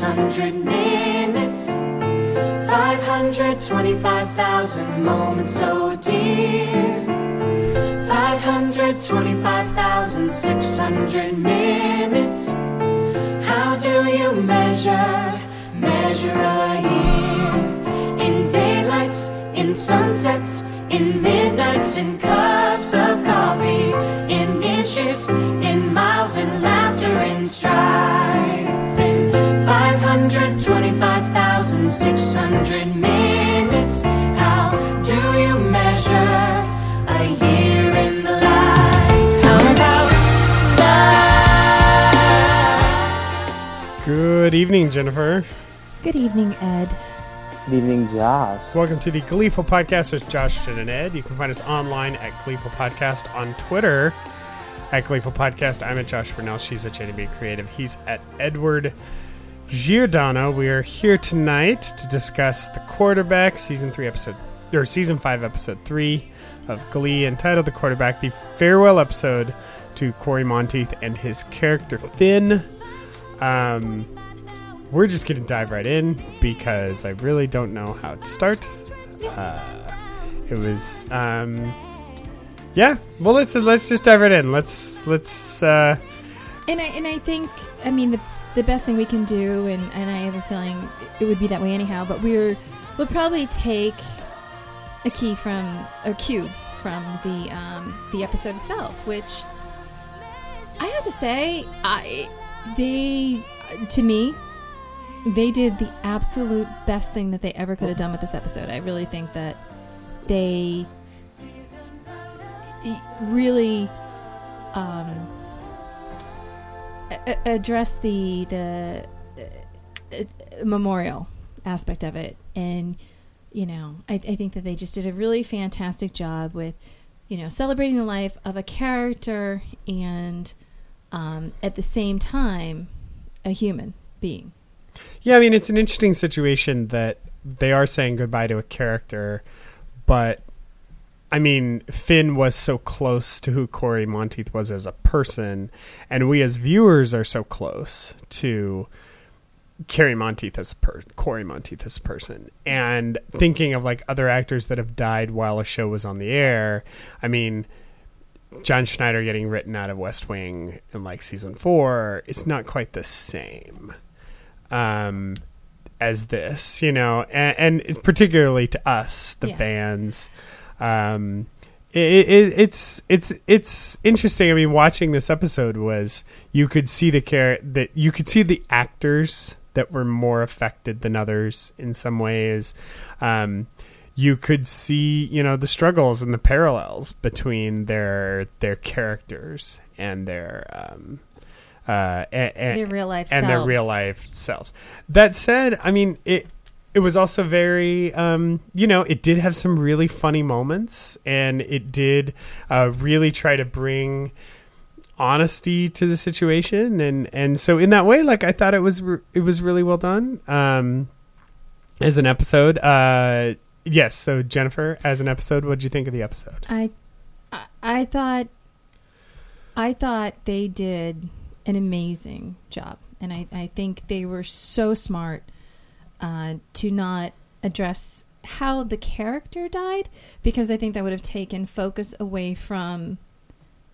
600 minutes, 525,000 moments, oh dear. 525,600 minutes. How do you measure, measure a year? In daylights, in sunsets, in midnights, in cups of coffee, in inches, in miles, in laughter, in strife. In 525,600 minutes. How do you measure a year in the life? How about love? Good evening, Jennifer. Good evening, Ed. Good evening, Josh. Welcome to the Gleeful Podcast with Josh, Jen, and Ed. You can find us online at Gleeful Podcast on Twitter at Gleeful Podcast. I'm at Josh Burnell. She's at Jenny B Creative. He's at Edward Giordano. We are here tonight to discuss the quarterback, season three, episode or season five, episode three of Glee, entitled "The Quarterback," the farewell episode to Cory Monteith and his character Finn. Um, we're just gonna dive right in because I really don't know how to start. Uh, it was, um, yeah. Well, let's let's just dive right in. Let's let's. Uh, And I and I think I mean the the best thing we can do, and, and I have a feeling it would be that way anyhow. But we're we'll probably take a key from a cue from the um, the episode itself, which I have to say, I they to me they did the absolute best thing that they ever could have done with this episode. I really think that they really um, address the the uh, uh, memorial aspect of it, and you know, I, I think that they just did a really fantastic job with you know celebrating the life of a character and um, at the same time a human being. yeah, I mean, it's an interesting situation that they are saying goodbye to a character, but I mean, Finn was so close to who Cory Monteith was as a person, and we as viewers are so close to Carrie Monteith as a per- Cory Monteith as a person, and thinking of like other actors that have died while a show was on the air. I mean, John Schneider getting written out of West Wing in like season four, it's not quite the same um, as this, you know, and, and particularly to us, the Yeah. fans. Um, it, it, it's it's it's interesting. I mean, watching this episode was you could see the care that you could see the actors that were more affected than others in some ways. Um, you could see you know the struggles and the parallels between their their characters and their um, uh, and, Their real life and their real life selves. That said, I mean it. It was also very, um, you know, it did have some really funny moments, and it did uh, really try to bring honesty to the situation, and and so in that way, like I thought it was, re- it was really well done um, as an episode. Uh, yes, so Jennifer, as an episode, what did you think of the episode? I, I, I thought, I thought they did an amazing job, and I, I think they were so smart uh, to not address how the character died, because I think that would have taken focus away from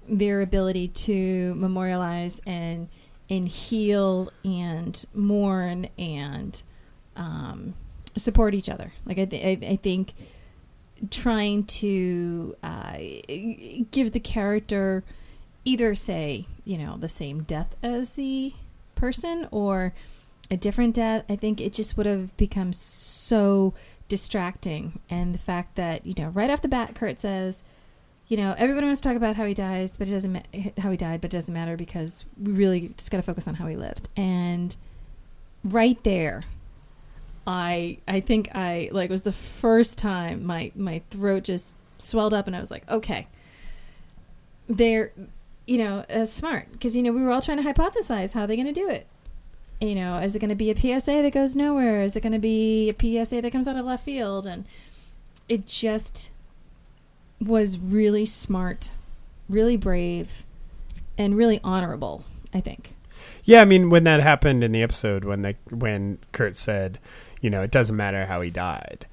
their ability to memorialize and and heal and mourn and um, support each other. Like I, th- I, think trying to uh, give the character either say you know the same death as the person or a different death i think it just would have become so distracting. And the fact that you know right off the bat kurt says you know everybody wants to talk about how he dies but it doesn't ma- how he died but it doesn't matter because we really just got to focus on how he lived. And right there I I think I like was the first time my my throat just swelled up and I was like, okay, they're you know uh, smart because you know we were all trying to hypothesize how they're going to do it. You know, is it going to be a PSA that goes nowhere? Is it going to be a PSA that comes out of left field? And it just was really smart, really brave, and really honorable. I think. Yeah, I mean when that happened in the episode when they when Kurt said, you know, it doesn't matter how he died.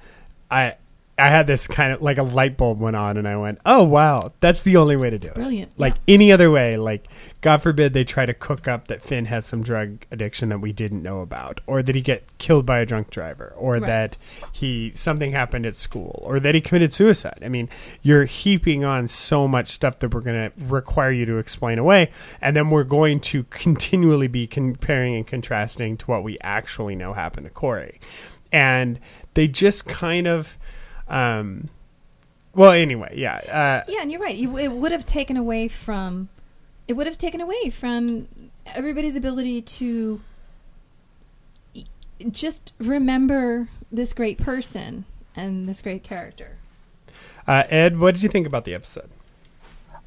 I I had this kind of like a light bulb went on and I went, "Oh wow, that's the only way to do it." brilliant, Like yeah. any other way, like god forbid they try to cook up that Finn has some drug addiction that we didn't know about or that he get killed by a drunk driver or Right. that he something happened at school or that he committed suicide. I mean, you're heaping on so much stuff that we're going to require you to explain away and then we're going to continually be comparing and contrasting to what we actually know happened to Cory. And they just kind of um well anyway, yeah. Uh Yeah, and you're right. You, it would have taken away from it would have taken away from everybody's ability to just remember this great person and this great character. Uh, Ed, what did you think about the episode?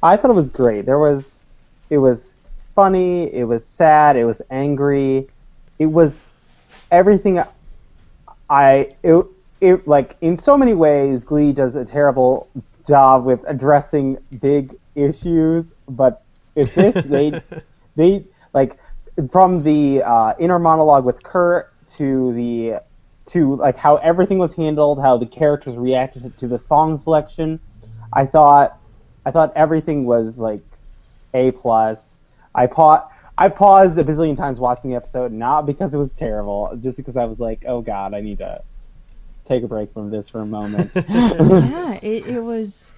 I thought it was great. There was, it was funny. It was sad. It was angry. It was everything. I it it like in so many ways, Glee does a terrible job with addressing big issues. But if this they they like from the uh, inner monologue with Kurt to the to like how everything was handled, how the characters reacted to the song selection. I thought I thought everything was like a plus. I pa- I paused a bazillion times watching the episode, not because it was terrible, just because I was like, oh god, I need to take a break from this for a moment. yeah, it, it was.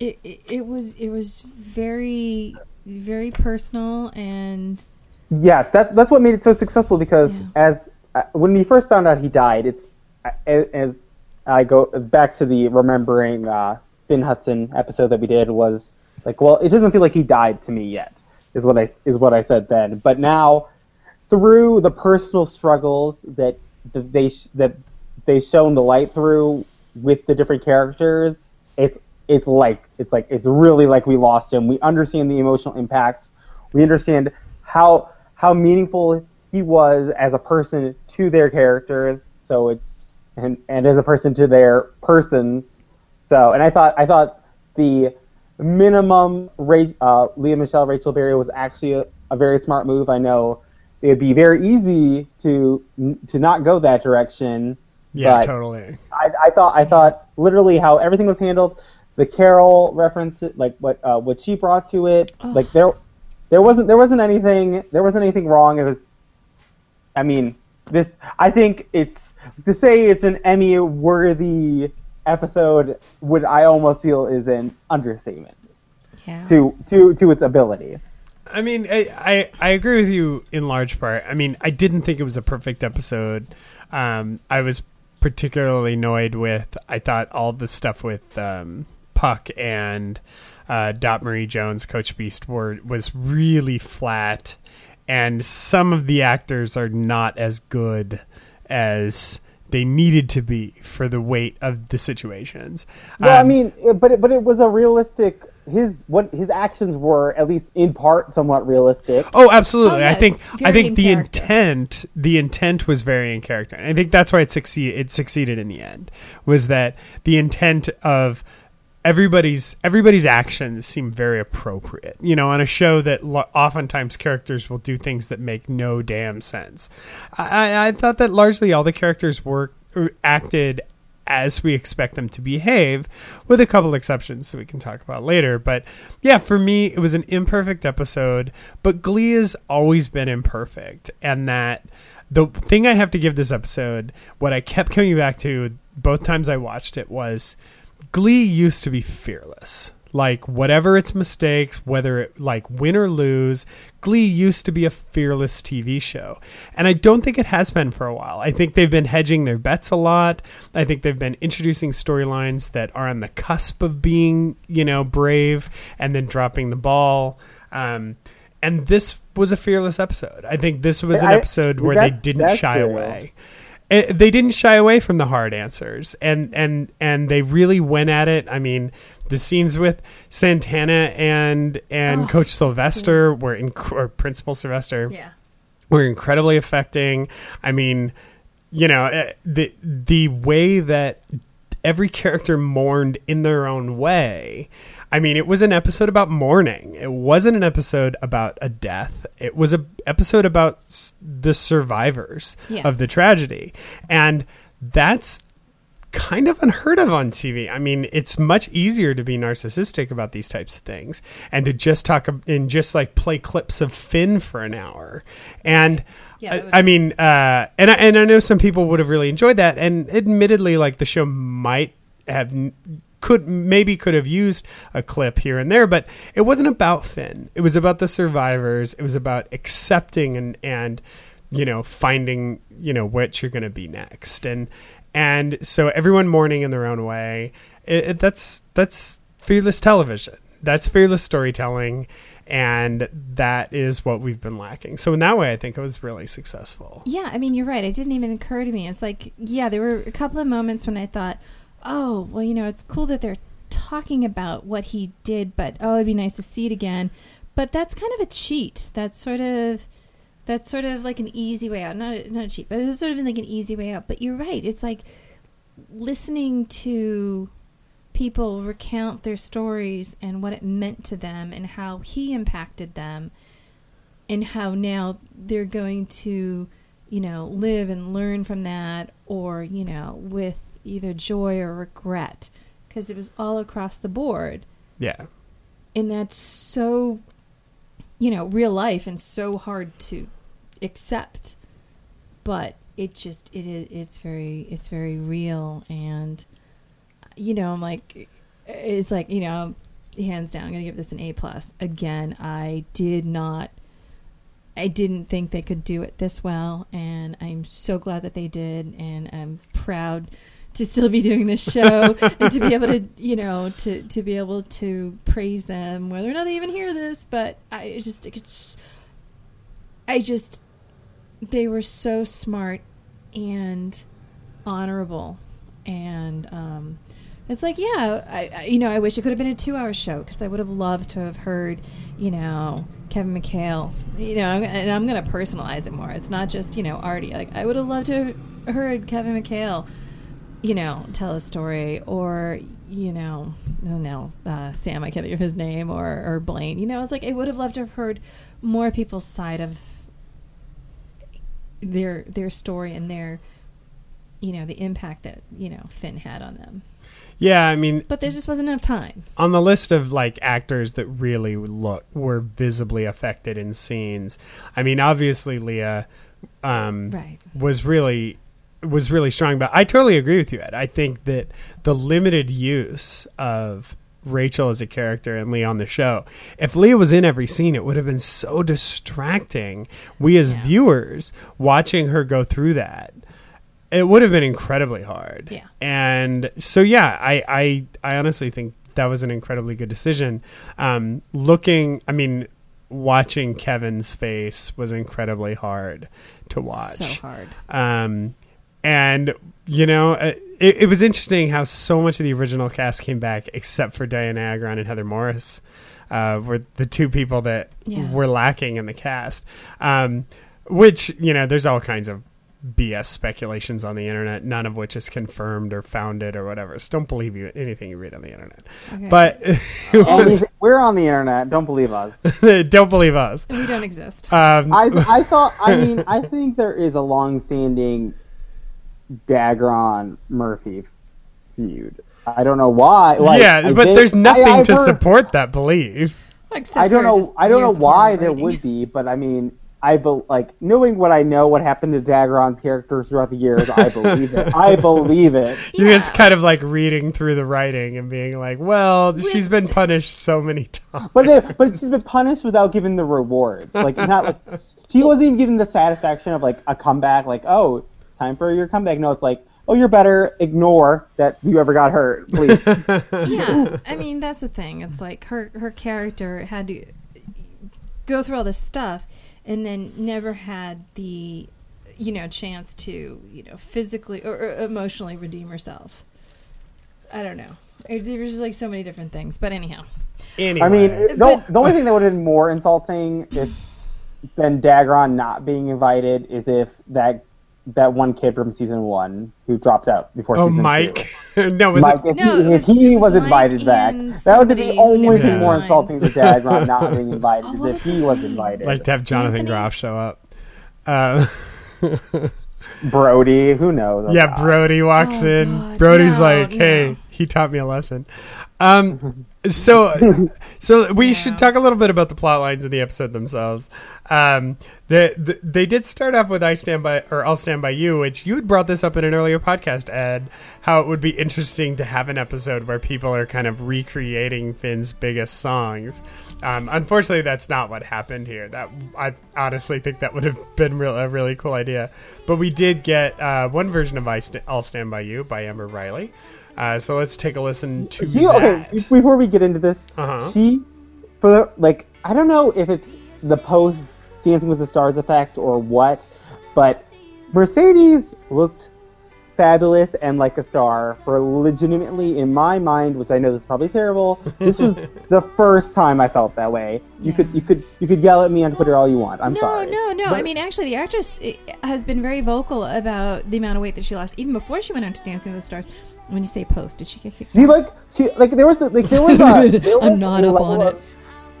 It, it it was it was very very personal and Yes, that's that's what made it so successful because Yeah. as uh, when we first found out he died, it's uh, as I go back to the remembering uh, Finn Hudson episode that we did was like, well, it doesn't feel like he died to me yet, is what I is what I said then. But now, through the personal struggles that that they sh- that they shone the light through with the different characters, it's it's like it's like it's really like we lost him. We understand the emotional impact. We understand how how meaningful he was as a person to their characters. So it's and and as a person to their persons. So and I thought I thought the minimum rate uh, Lea Michele Rachel Berry was actually a, a very smart move. I know it would be very easy to to not go that direction. Yeah, but totally. I, I thought I thought literally how everything was handled, the Carol reference, like what uh, what she brought to it, like there there wasn't there wasn't anything there wasn't anything wrong. It was, I mean, this I think it's to say it's an Emmy worthy episode would I almost feel is an understatement yeah to to to its ability. I mean, I, I I agree with you in large part. I mean, I didn't think it was a perfect episode. Um, I was particularly annoyed with. I thought all the stuff with um, Puck and uh, Dot Marie Jones, Coach Beiste, were was really flat, and some of the actors are not as good as they needed to be for the weight of the situations. I Um, mean, but it, but it was a realistic. His what his actions were at least in part somewhat realistic. Oh, absolutely. Oh, yeah, I think I think in the character. intent the intent was very in character. And I think that's why it succeed it succeeded in the end. Was that the intent of everybody's everybody's actions seem very appropriate. You know, on a show that lo- oftentimes characters will do things that make no damn sense. I, I, I thought that largely all the characters were er, acted as we expect them to behave, with a couple exceptions that we can talk about later. But yeah, for me, it was an imperfect episode, but Glee has always been imperfect. And that the thing I have to give this episode, what I kept coming back to both times I watched it, was Glee used to be fearless. Like whatever its mistakes, whether it like win or lose, Glee used to be a fearless TV show. And I don't think it has been for a while. I think they've been hedging their bets a lot. I think they've been introducing storylines that are on the cusp of being, you know, brave and then dropping the ball. Um, and this was a fearless episode. I think this was an I- episode where they didn't shy away. Eh, they didn't shy away from the hard answers and and and they really went at it i mean the scenes with santana and and Oh, coach sylvester were inc- or principal sylvester yeah were incredibly affecting i mean you know eh, the the way that every character mourned in their own way. I mean, it was an episode about mourning. It wasn't an episode about a death. It was an episode about s- the survivors Yeah. of the tragedy. And that's kind of unheard of on TV. I mean, it's much easier to be narcissistic about these types of things and to just talk and just like play clips of Finn for an hour. And Yeah, I, I mean, uh, and I, and I know some people would have really enjoyed that. And admittedly, like the show might have could maybe could have used a clip here and there, but it wasn't about Finn. It was about the survivors. It was about accepting and and you know finding you know what you're going to be next. And and so everyone mourning in their own way. It, it, that's that's fearless television. That's fearless storytelling. And that is what we've been lacking. So in that way, I think it was really successful. Yeah, I mean, you're right. It didn't even occur to me. It's like, yeah, there were a couple of moments when I thought, oh, well, you know, it's cool that they're talking about what he did, but oh, it'd be nice to see it again. But that's kind of a cheat. That's sort of that's sort of like an easy way out. Not not a cheat, but it's sort of like an easy way out. But you're right. It's like listening to people recount their stories and what it meant to them and how he impacted them and how now they're going to you know live and learn from that or you know with either joy or regret because it was all across the board Yeah. and that's so you know real life and so hard to accept but it just it is it's very it's very real and you know i'm like it's like you know hands down i'm gonna give this an a plus. Again i did not i didn't think they could do it this well and i'm so glad that they did and i'm proud to still be doing this show and to be able to you know to to be able to praise them whether or not they even hear this but i just it's i just they were so smart and honorable. And um it's like yeah I, I you know i wish it could have been a two hour show because i would have loved to have heard you know kevin mchale you know and i'm gonna personalize it more. It's not just you know artie. Like i would have loved to have heard kevin mchale you know, tell a story, or you know, no, uh, Sam, I can't think of his name, or or Blaine. You know, it's like I would have loved to have heard more people's side of their their story and their, you know, the impact that you know Finn had on them. Yeah, I mean, But there just wasn't enough time. on the list of like actors that really look were visibly affected in scenes. I mean, obviously Lea um, Right. was really was really strong, but I totally agree with you, Ed. I think that the limited use of Rachel as a character and Lee on the show. If Lee was in every scene, it would have been so distracting. We as Yeah. viewers watching her go through that. It would have been incredibly hard. Yeah. And so yeah, I I, I honestly think that was an incredibly good decision. Um, looking, I mean, watching Kevin's face was incredibly hard to watch. So hard. Um, and you know, uh, it, it was interesting how so much of the original cast came back, except for Dianna Agron and Heather Morris, uh, were the two people that Yeah. were lacking in the cast. Um, which you know, there's all kinds of BS speculations on the internet, none of which is confirmed or founded or whatever. So don't believe you anything you read on the internet. Okay. But was, we're on the internet. Don't believe us. don't believe us. we don't exist. Um, I I thought. I mean, I think there is a long-standing Dagron Murphy feud. I don't know why. Like, yeah, but did- there's nothing I- to heard- support that belief. Except I don't know. I don't know why there would be, but I mean, I be, like knowing what I know, what happened to Dagron's characters throughout the years. I believe it. I believe it. You're just kind of like reading through the writing and being like, well, she's been punished so many times. But they, but she's been punished without giving the rewards. Like not like she wasn't even given the satisfaction of like a comeback. Like oh, time for your comeback. No, it's like oh, you're better. Ignore that you ever got hurt, please. yeah, I mean that's the thing. It's like her her character had to go through all this stuff, and then never had the you know chance to you know physically or, or emotionally redeem herself. I don't know. It, there was just like so many different things, but anyhow, Anyway, I mean, it- the, But- the only thing that would have been more insulting if than Dagron not being invited is if that that one kid from season one who dropped out before Oh, season Mike. two. no, was Mike, it? if No, he, it if was- he was, was invited back, that would be the only thing more lines. insulting to Dagron not being invited Oh, if he his was name? invited. Like to have Jonathan Anthony? Groff show up. Uh, Brody, who knows? Yeah, God. Brody walks Oh, in. God, Brody's no, like, "Hey, no. he taught me a lesson." Um, so, so we Yeah. should talk a little bit about the plot lines of the episode themselves. Um, they, the, they did start off with "I stand by" or "I'll stand by you," which you had brought this up in an earlier podcast, Ed. How it would be interesting to have an episode where people are kind of recreating Finn's biggest songs. Um, unfortunately, that's not what happened here. That I honestly think that would have been real, a really cool idea. But we did get uh, one version of I St- "I'll Stand by You" by Amber Riley. Uh, so let's take a listen to She, okay, before we get into this, Uh-huh. she, for the, like, I don't know if it's the post Dancing with the Stars effect or what, but Mercedes looked fabulous and like a star for legitimately, in my mind, which I know this is probably terrible. This is the first time I felt that way. You could, you could, you could yell at me on Twitter all you want. I'm no, sorry. no, no. No. I mean, actually, the actress eh, has been very vocal about the amount of weight that she lost, even before she went on to Dancing with the Stars. When you say post, did she get kicked? She out? like, she like there was the, like there was a. There was I'm not a up level on of- it.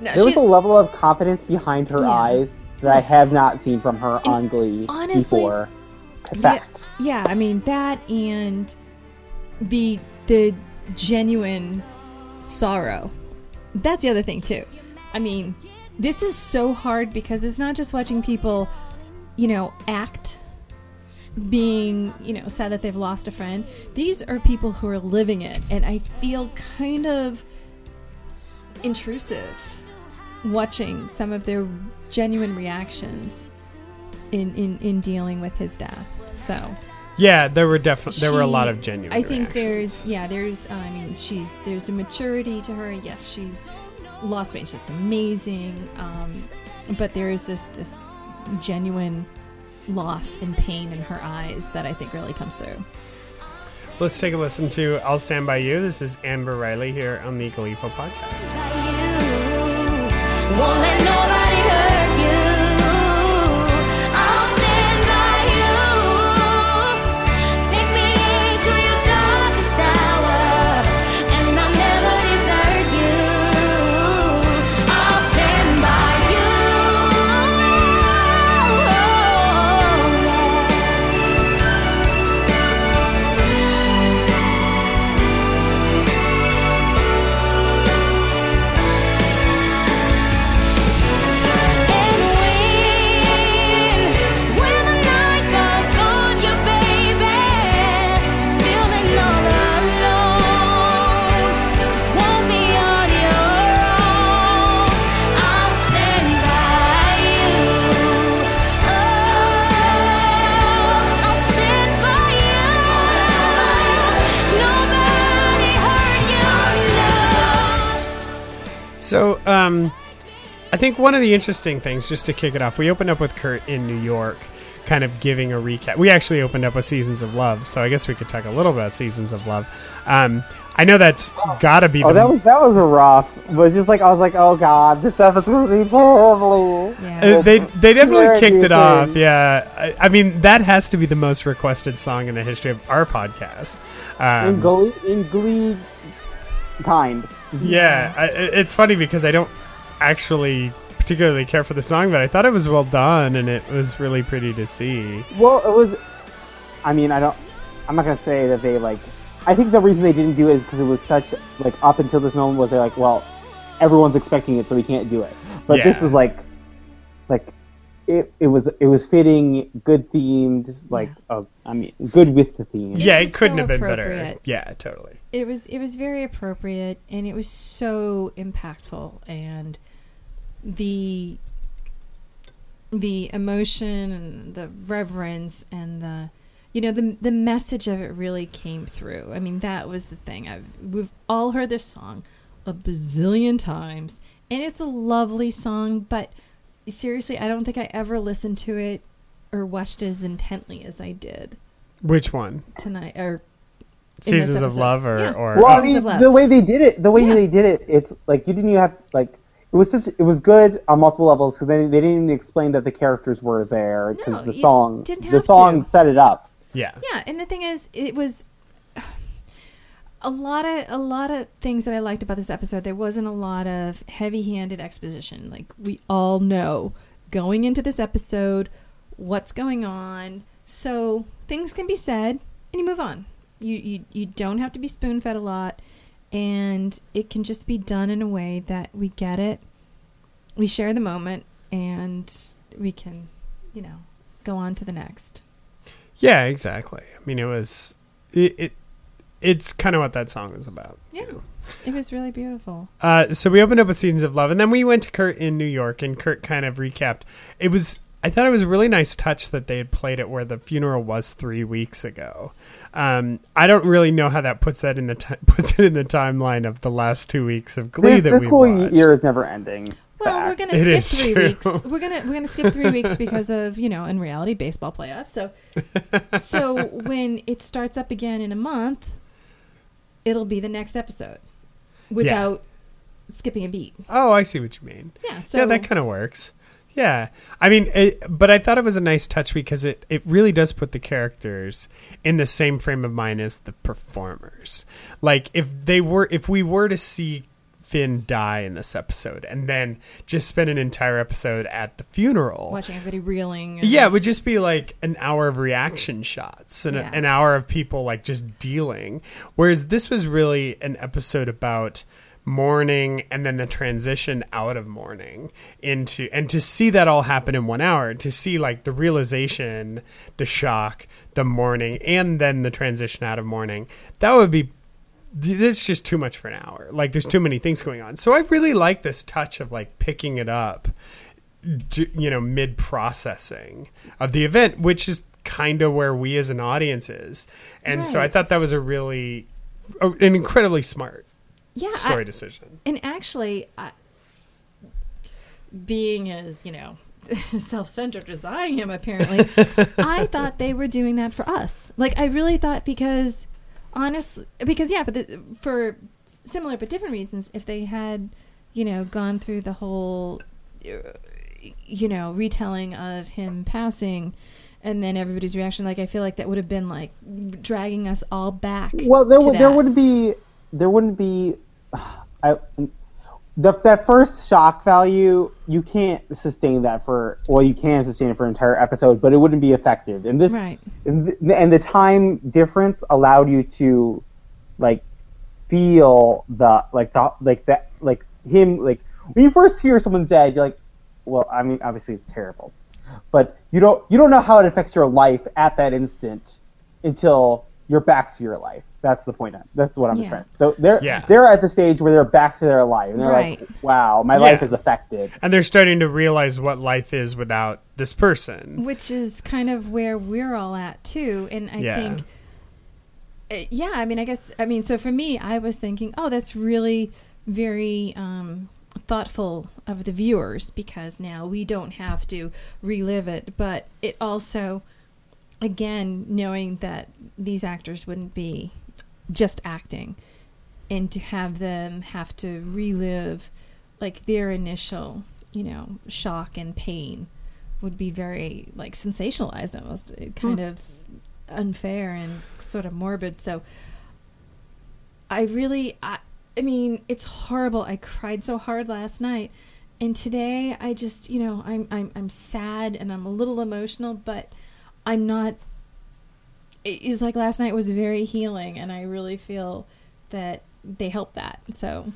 No, There was a level of confidence behind her Yeah. eyes that I have not seen from her on Glee honestly- before. Yeah, Fact. yeah, I mean that and the the genuine sorrow. That's the other thing too. I mean, this is so hard because it's not just watching people, you know, act being, you know, sad that they've lost a friend. These are people who are living it and I feel kind of intrusive watching some of their genuine reactions in in in dealing with his death. So, Yeah, there were definitely there were a lot of genuine. I think there's yeah, there's uh, I mean she's there's a maturity to her. Yes, she's lost weight. She looks amazing. Um, but there is this this genuine loss and pain in her eyes that I think really comes through. Let's take a listen to "I'll Stand by You." This is Amber Riley here on the Gleeful podcast. So, um, I think one of the interesting things, just to kick it off, we opened up with Kurt in New York, kind of giving a recap. We actually opened up with Seasons of Love, so I guess we could talk a little about Seasons of Love. Um, I know that's gotta be Oh, the that was that was rough. It was just like I was like, oh god, this episode's gonna be terrible. Yeah. Uh, they they definitely Very kicked it good. off. Yeah, I, I mean that has to be the most requested song in the history of our podcast. in Um, Glee, in Glee, kind. Yeah, I, I- it's funny because I don't actually particularly care for the song, but I thought it was well done and it was really pretty to see. Well, it was. I mean, I don't. I'm not gonna say that they like. I think the reason they didn't do it is because it was such like up until this moment was they're like, well, everyone's expecting it, so we can't do it. But this Yeah. was like, like, it, it was it was fitting, good themed, like, uh, I mean, good with the theme. Yeah, it was couldn't so have been better. Yeah, totally. It was it was very appropriate and it was so impactful and the the emotion and the reverence and the you know the the message of it really came through. I mean that was the thing. I've we've all heard this song a bazillion times and it's a lovely song but seriously I don't think I ever listened to it or watched it as intently as I did Which one? tonight or Seasons of. Love or Yeah. or Well, I mean, Love. the way they did it, the way Yeah. they did it, it's like you didn't even have like it was just it was good on multiple levels because they, they didn't even explain that the characters were there because No, the song didn't the song to. set it up. Yeah. Yeah, and the thing is, it was a lot of a lot of things that I liked about this episode. There wasn't a lot of heavy-handed exposition. Like we all know going into this episode what's going on, so things can be said and you move on. You you you don't have to be spoon-fed a lot, and it can just be done in a way that we get it. We share the moment, and we can, you know, go on to the next. Yeah, exactly. I mean, it was it. it it's kind of what that song was about. you Yeah. know. It was really beautiful. Uh, so we opened up with Seasons of Love, and then we went to Kurt in New York, and Kurt kind of recapped. It was. I thought it was a really nice touch that they had played it where the funeral was three weeks ago. Um, I don't really know how that puts that in the ti puts it in the timeline of the last two weeks of Glee This, that this we whole watched. year is never ending. Well, we're gonna It skip three true. weeks. We're gonna we're gonna skip three weeks because of you know in reality baseball playoffs. So so when it starts up again in a month, it'll be the next episode without skipping a beat. Oh, I see what you mean. Yeah. So yeah, that kind of works. Yeah, I mean, it, but I thought it was a nice touch because it it really does put the characters in the same frame of mind as the performers. Like if they were, if we were to see Finn die in this episode and then just spend an entire episode at the funeral, watching everybody reeling. yeah, it would just be like an hour of reaction shots and Yeah. a, an hour of people like just dealing. Whereas this was really an episode about mourning and then the transition out of mourning into and to see that all happen in one hour to see like the realization the shock the mourning and then the transition out of mourning that would be this is just too much for an hour. Like there's too many things going on. So i really like this touch of like picking it up you know mid processing of the event which is kind of where we as an audience is. And so i thought that was a really an incredibly smart yeah. I- story decision and actually, I, being as you know self-centered as I am, apparently, I thought they were doing that for us. Like I really thought because, honestly, because yeah, for the, for similar but different reasons, if they had, you know, gone through the whole, uh, you know, retelling of him passing. And then everybody's reaction, like I feel like that would have been like dragging us all back. Well, there to would there wouldn't be there wouldn't be I, the, that first shock value you can't sustain that for well you can sustain it for an entire episode but it wouldn't be effective and this Right. and, th- and the time difference allowed you to like feel the like the like that like him like when you first hear someone's dead you're like well I mean obviously it's terrible but you don't you don't know how it affects your life at that instant until you're back to your life. That's the point. That's what I'm Yeah. trying. So they're Yeah. they're at the stage where they're back to their life, and they're Right. like, "Wow, my Yeah. life is affected." and they're starting to realize what life is without this person which is kind of where we're all at too and i Yeah. think uh, yeah i mean i guess i mean so for me i was thinking oh that's really very um thoughtful of the viewers because now we don't have to relive it but it also again knowing that these actors wouldn't be just acting and to have them have to relive like their initial you know shock and pain would be very like sensationalized almost. Uh, kind of unfair and sort of morbid. So i really I, I mean it's horrible. I cried so hard last night. And today i just you know i'm i'm, I'm sad and i'm a little emotional but i'm not it is like last night was very healing and i really feel that they helped that so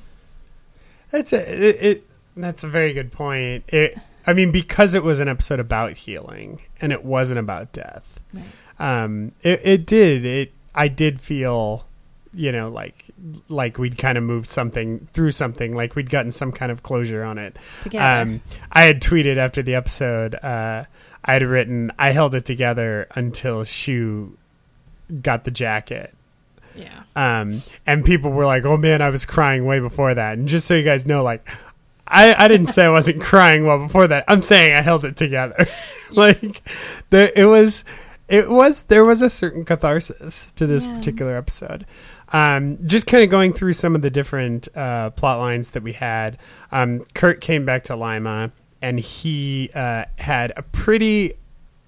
That's a it, it. That's a very good point. It. I mean, because it was an episode about healing and it wasn't about death. right. Um. It. It did. It. I did feel, you know, like like we'd kind of moved something through something, like we'd gotten some kind of closure on it. together Um. I had tweeted after the episode. Uh. I had written. I held it together until Schue got the jacket. yeah um, and people were like, "Oh man, I was crying way before that." And just so you guys know, like, I, I didn't say I wasn't crying well before that. I'm saying I held it together. like, there, it was. It, was there was a certain catharsis to this Yeah. particular episode. Um, just kind of going through some of the different uh, plot lines that we had. Um, Kurt came back to Lima, and he uh, had a pretty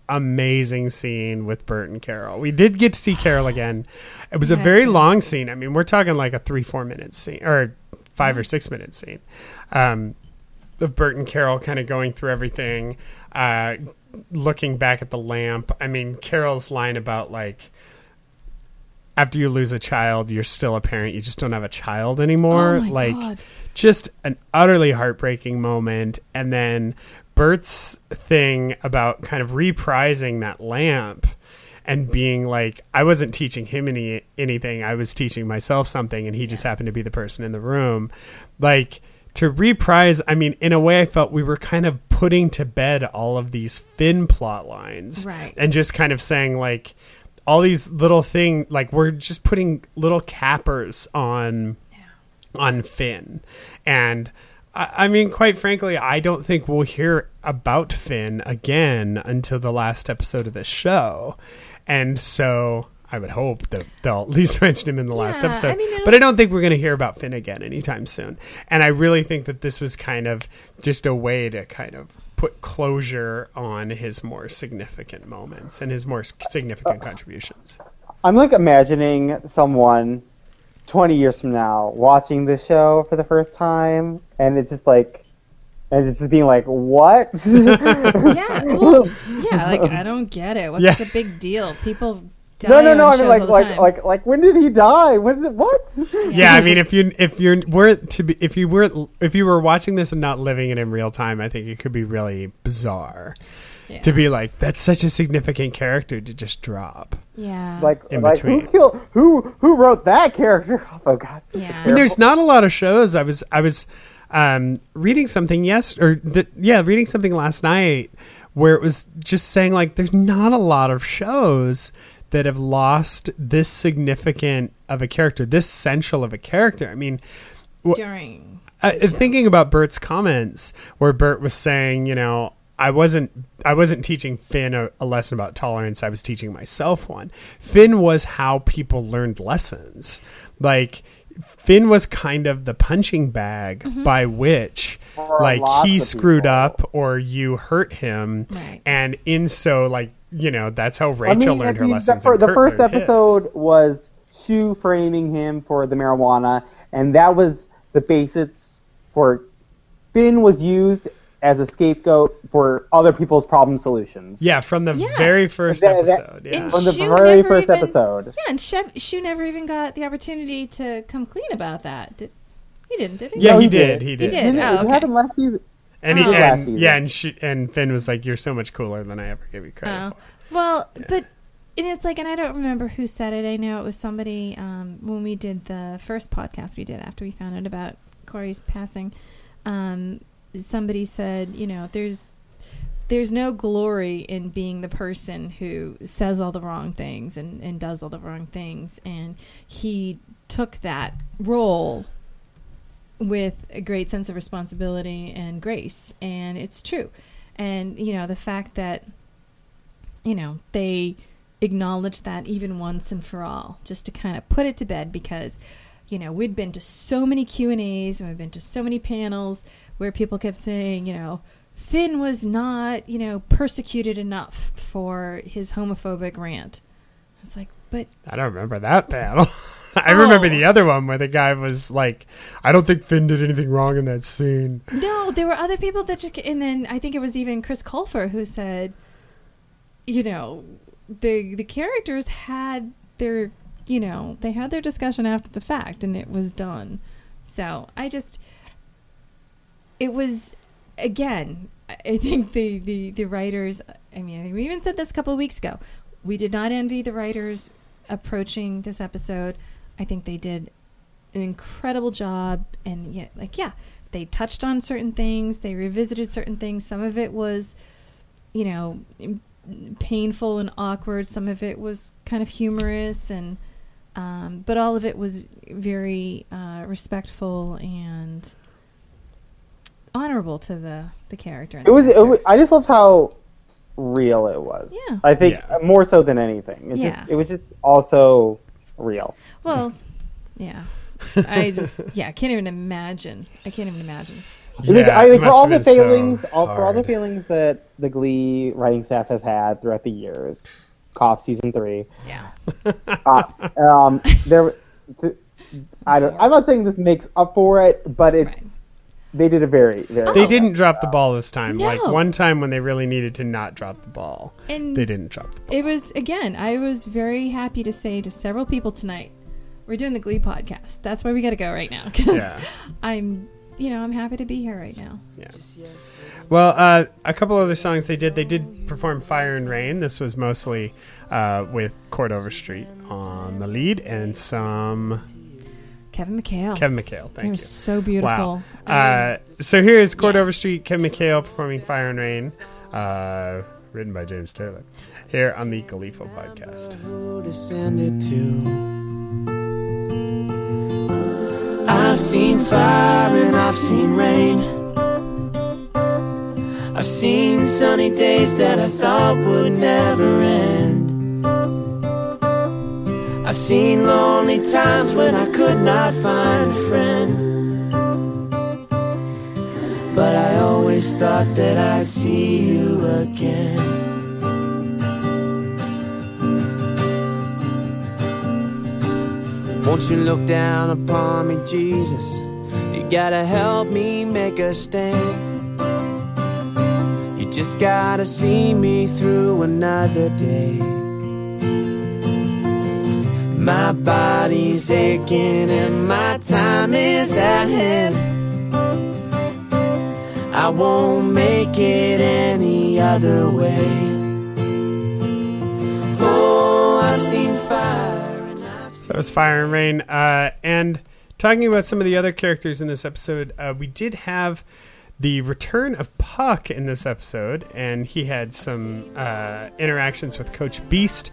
amazing scene with Burt and Carol. We did get to see Carol again. It was a very long scene. I mean, we're talking like a three, four minute scene or five or six minute scene. Um, of Burt and Carol kind of going through everything, uh, looking back at the lamp. I mean, Carol's line about like, after you lose a child, you're still a parent. You just don't have a child anymore. oh like, god. just an utterly heartbreaking moment. And then Burt's thing about kind of reprising that lamp and being like, I wasn't teaching him any anything. I was teaching myself something, and he just happened to be the person in the room. Like to reprise. I mean, in a way, I felt we were kind of putting to bed all of these Finn plot lines, Right. And just kind of saying like all these little thing like we're just putting little cappers on on Finn. And I, I mean, quite frankly, I don't think we'll hear about Finn again until the last episode of this show. And so I would hope that they'll at least mention him in the last episode. I mean, but I don't think we're going to hear about Finn again anytime soon. And I really think that this was kind of just a way to kind of put closure on his more significant moments and his more significant uh, contributions. I'm like imagining someone 20 years from now watching this show for the first time, and it's just like, and it's just being like, what? Yeah, well, yeah. Like I don't get it. What's Yeah. the big deal? People die no, no, no. on I mean, shows like, like, like, like, when did he die? When did what? yeah, I mean, if you if you're were to be if you were if you were watching this and not living it in real time, I think it could be really bizarre yeah. to be like that's such a significant character to just drop. yeah, like, In like between. who killed? Who who wrote that character? Oh God. Yeah. I mean, there's not a lot of shows. I was I was um, reading something yes or the, yeah, reading something last night where it was just saying like there's not a lot of shows that have lost this significant of a character, this central of a character. I mean, during. uh, thinking about Burt's comments, where Burt was saying, you know, I wasn't, I wasn't teaching Finn a, a lesson about tolerance. I was teaching myself one. Finn was how people learned lessons. Like Finn was kind of the punching bag Mm-hmm. by which, For like, he screwed up or you hurt him, Right. and in so, like, you know, that's how I Rachel mean, learned if her you- lessons. The, the first learned his. episode was Schue framing him for the marijuana, and that was the basis for Finn was used as a scapegoat for other people's problem solutions. Yeah, from the Yeah. very first That- that- episode. yeah. From the Schue very first even- episode. Yeah, and Schue, Schue never even got the opportunity to come clean about that. Did he? Didn't did he? Yeah, No, he he did. did. He He did. did. Didn't it? Oh, It okay. happened last season. And he, Oh. Last and yeah, and she, and Finn was like, "You're so much cooler than I ever gave you credit." Oh. for." Well, but and it's like, and I don't remember who said it. I know it was somebody um, when we did the first podcast we did after we found out about Cory's passing. Um, somebody said, you know, there's there's no glory in being the person who says all the wrong things and, and does all the wrong things. And he took that role with a great sense of responsibility and grace. And it's true. And, you know, the fact that, you know, they acknowledge that even once and for all, just to kind of put it to bed because, you know, we'd been to so many Q&As and we've been to so many panels where people kept saying, you know, Finn was not, you know, persecuted enough for his homophobic rant. It's like, but I don't remember that panel. I oh. remember Oh. the other one where the guy was like, "I don't think Finn did anything wrong in that scene." no, there were other people that just, and then I think it was even Chris Colfer who said, you know, the the characters had their, you know, they had their discussion after the fact and it was done. So I just, it was, again, I- think the, the, the writers, I mean, we even said this a couple of weeks ago. We did not envy the writers approaching this episode. I think they did an incredible job. And yet, like, yeah, they touched on certain things, they revisited certain things. Some of it was, you know, painful and awkward. Some of it was kind of humorous, and um, but all of it was very uh, respectful and honorable to the the character. and It the was, it was. I just loved how real it was. Yeah. I think Yeah. more so than anything. It's Yeah. just it was just also real. Well, yeah. I just yeah, I can't even imagine. I can't even imagine. I think- Yeah, I mean, for all the been so all, for all the hard. failings that the Glee writing staff has had throughout the years, cough season three. Yeah. Uh, um, there, th- I don't. I'm not saying this makes up for it, but it's Right. They did a very very. They didn't drop the ball this time. Like No. one time when they really needed to not drop the ball, And they didn't drop the ball. it was again, I was very happy to say to several people tonight, we're doing the Glee podcast. That's why we got to go right now because Yeah. I'm, you know, I'm happy to be here right now. Yeah. Well, uh, a couple other songs they did. They did perform "Fire and Rain." This was mostly uh, with Chord Overstreet on the lead and some Kevin McHale. Kevin McHale. they Thank you. so beautiful. Wow. Uh, so here is Chord Yeah. Overstreet, Kevin McHale performing "Fire and Rain," uh, written by James Taylor, here on the Gleeful podcast. who to send it to. I've seen fire and I've seen rain. I've seen sunny days that I thought would never end. I've seen lonely times when I could not find a friend. But I always thought that I'd see you again. Won't you look down upon me, Jesus? You gotta help me make a stand. You just gotta see me through another day. My body's aching and my time is at hand. I won't make it any other way. Oh, I've seen fire I've So it was Fire and Rain. Uh, and talking about some of the other characters in this episode, uh, we did have the return of Puck in this episode, and he had some uh, interactions with Coach Beiste.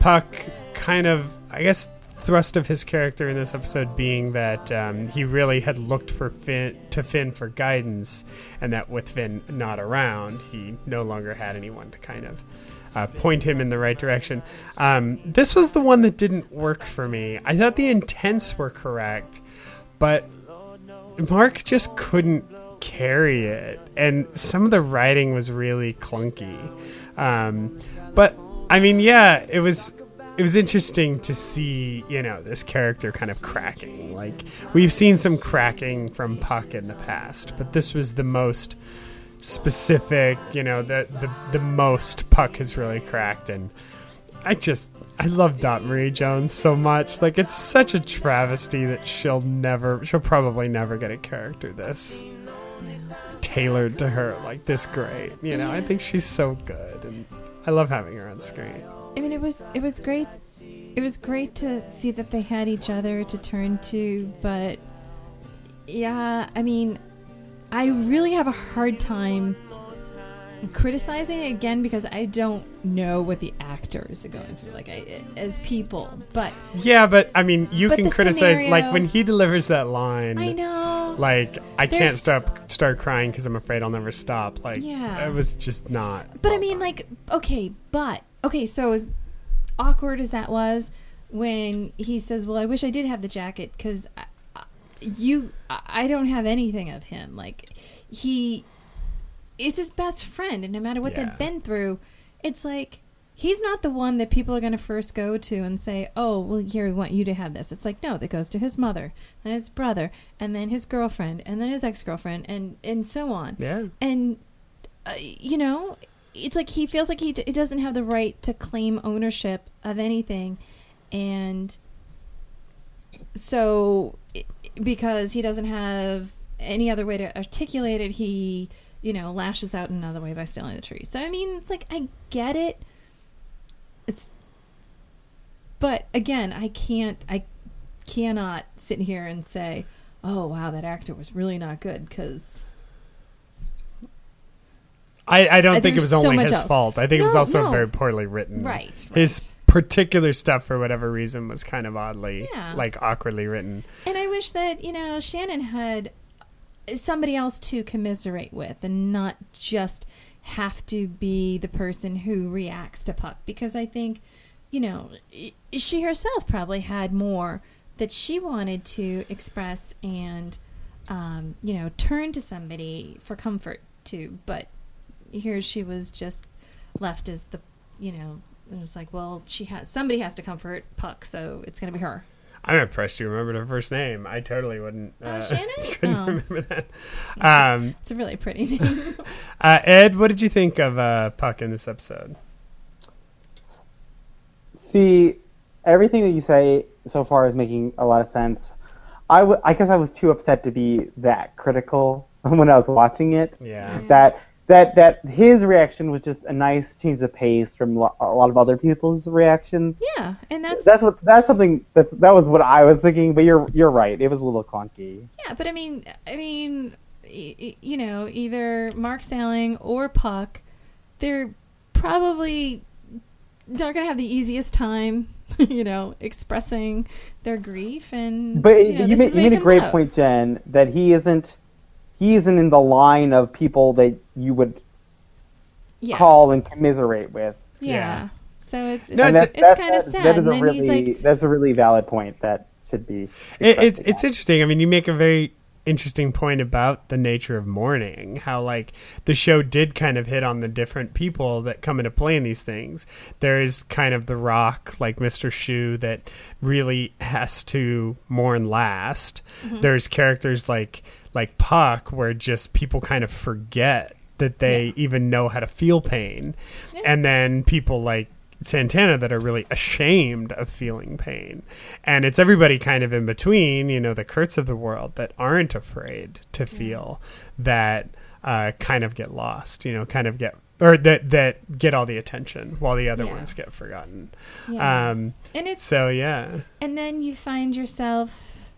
Puck kind of, I guess, thrust of his character in this episode being that um, he really had looked for Finn to Finn for guidance, and that with Finn not around, he no longer had anyone to kind of uh, point him in the right direction. Um, this was the one that didn't work for me. I thought the intents were correct, but Mark just couldn't carry it, and some of the writing was really clunky. Um, but I mean, yeah, it was it was interesting to see you know this character kind of cracking. Like we've seen some cracking from Puck in the past, but this was the most specific. You know, the the the most Puck has really cracked, and I just I love Dot Marie Jones so much. Like it's such a travesty that she'll never, she'll probably never get a character this tailored to her like this great. You know, I think she's so good, and I love having her on screen. I mean, it was it was great. It was great to see that they had each other to turn to, but yeah, I mean, I really have a hard time criticizing it again because I don't know what the actors are going through, like I, as people. But Yeah, but I mean, you can criticize scenario- like when he delivers that line. I know, Like I can't stop start crying because I'm afraid I'll never stop. Like Yeah. it was just not. But I mean, done. like, okay, but okay. So as awkward as that was, when he says, "Well, I wish I did have the jacket because you, I don't have anything of him." Like he, it's his best friend, and no matter what Yeah. they've been through, it's like he's not the one that people are going to first go to and say, "Oh, well, here we want you to have this." It's like no, that goes to his mother, and his brother, and then his girlfriend, and then his ex girlfriend, and and so on yeah, and uh, you know it's like he feels like he, d- doesn't have the right to claim ownership of anything. And so because he doesn't have any other way to articulate it he you know lashes out in another way by stealing the tree so i mean it's like i get it. It's but again i can't i cannot sit here and say oh wow that actor was really not good because I, I don't think it was so only his else. fault. I think it was also no. very poorly written. right, His particular stuff, for whatever reason, was kind of oddly, Yeah. like awkwardly written. And I wish that, you know, Shannon had somebody else to commiserate with and not just have to be the person who reacts to Puck because I think, you know, she herself probably had more that she wanted to express and, um, you know, turn to somebody for comfort to. But here she was just left as the, you know, it was like, well, she has somebody has to comfort Puck, so it's going to be her. I'm impressed you remembered her first name. I totally wouldn't. Oh, Uh, Shannon? couldn't Oh. remember that. Um, It's a really pretty name. uh, Ed, what did you think of uh, Puck in this episode? See, everything that you say so far is making a lot of sense. I, w- I guess I was too upset to be that critical when I was watching it. Yeah. That that that his reaction was just a nice change of pace from lo- a lot of other people's reactions. yeah, and that's That's what that's something that's that was what I was thinking. But you're you're right. It was a little clunky. Yeah, but I mean, I mean, y- you know, either Mark Salling or Puck, they're probably not going to have the easiest time, you know, expressing their grief and. But you, know, you, made, you the way it made a great out. point, Jen, that he isn't he isn't in the line of people that you would Yeah. call and commiserate with. yeah. Yeah. So it's it's, No, And it's- it's, kind of sad. That is and a then really he's like, that's a really valid point that should be. It, it's it's interesting. I mean, you make a very interesting point about the nature of mourning. How like the show did kind of hit on the different people that come into play in these things. There is kind of the Rock, like Mister Schue, that really has to mourn last. Mm-hmm. There's characters like like Puck, where just people kind of forget that they even know how to feel pain, Yeah. and then people like Santana that are really ashamed of feeling pain. And it's everybody kind of in between, you know, the Kurts of the world that aren't afraid to feel that uh, kind of get lost, you know, kind of get or that that get all the attention while the other Yeah. ones get forgotten. yeah. Um and it's so yeah. and then you find yourself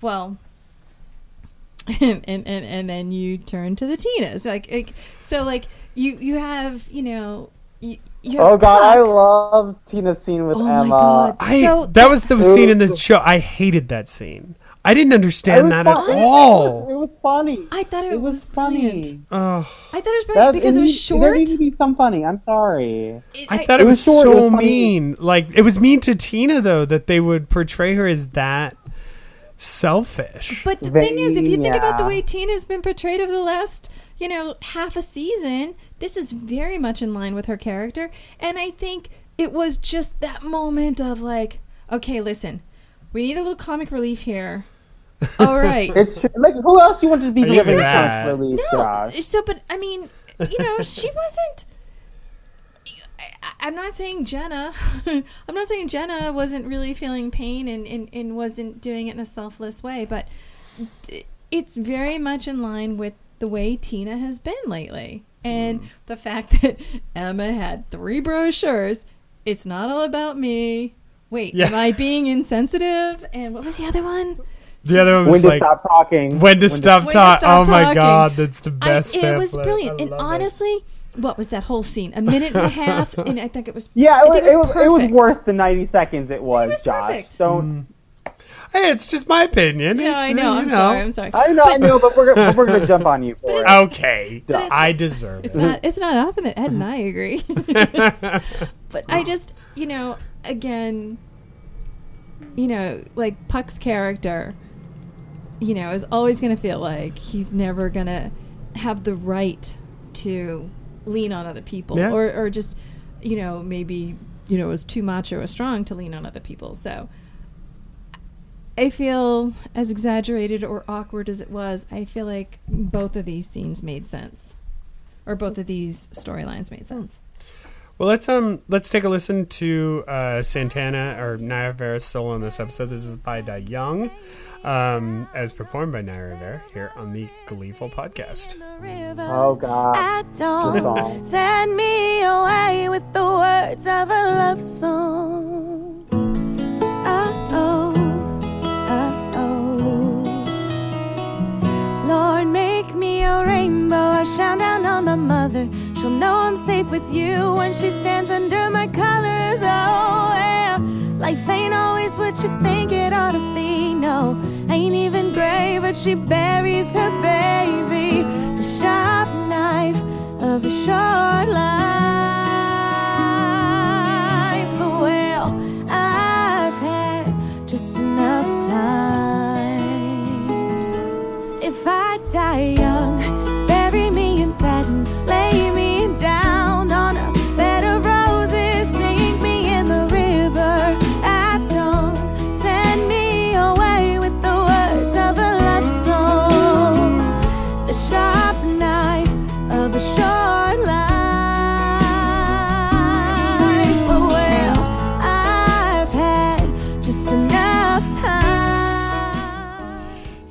well and, and, and, and then you turn to the tinas like, like so like you you have you know you, you have Oh God, I love Tina's scene with Oh my Emma. God. I So- that was the scene in the show. I hated that scene. I didn't understand that fun- at It all. It was funny. I thought it, It was funny. brilliant. Oh, I thought it was That- brilliant because it was short. There needed to be some funny. I'm sorry. It- I thought it, It was, was short, it so was mean. Like it was mean to Tina though that they would portray her as that selfish. But the thing is, if you think about the way Tina's been portrayed over the last, you know, half a season, this is very much in line with her character. And I think it was just that moment of like, okay, listen, we need a little comic relief here. All right. It's tr- like who else you wanted to be Look giving that. comic relief, no, Josh? so but I mean, you know, she wasn't. I, I'm not saying Jenna. I'm not saying Jenna wasn't really feeling pain and, and, and wasn't doing it in a selfless way, but it's very much in line with the way Tina has been lately. And Mm. the fact that Emma had three brochures, it's not all about me. Wait, Yeah. am I being insensitive? And what was the other one? the other one When was to like stop talking? when to stop When to talking. stop Oh my god, that's the I, best. it was brilliant. I And love it. honestly, what was that whole scene? A minute and a half, and I think it was. Yeah, I it was, think it was, it was perfect. worth the 90 seconds it was, was Josh. perfect. Don't. Mm. Hey, it's just my opinion. Yeah, It's, I uh, know. I'm sorry. I'm sorry. I know, I know, but we're gonna, we're gonna jump on you for it. Okay, I deserve It's it. not. It's not often that Ed and I agree. but I just, you know, again, you know, like Puck's character, you know, is always going to feel like he's never going to have the right to lean on other people, Yeah. or or just, you know, maybe you know, was too macho or strong to lean on other people. So. I feel as exaggerated or awkward as it was, I feel like both of these scenes made sense. Or both of these storylines made sense. Well, let's um let's take a listen to uh, Santana or Naya Rivera's solo in this episode. This is by Da Young, um, as performed by Naya Rivera here on the Gleeful podcast. Oh God. At Good dawn, song. send me away with the words of a love song. Uh oh, uh oh. Lord, make me a rainbow. I shine down on my mother. She'll know I'm safe with you when she stands under my colors. Oh, yeah. Life ain't always what you think it ought to be. No, ain't even gray, but she buries her baby. The sharp knife of a short life. Well, I've had just enough time. If I die young,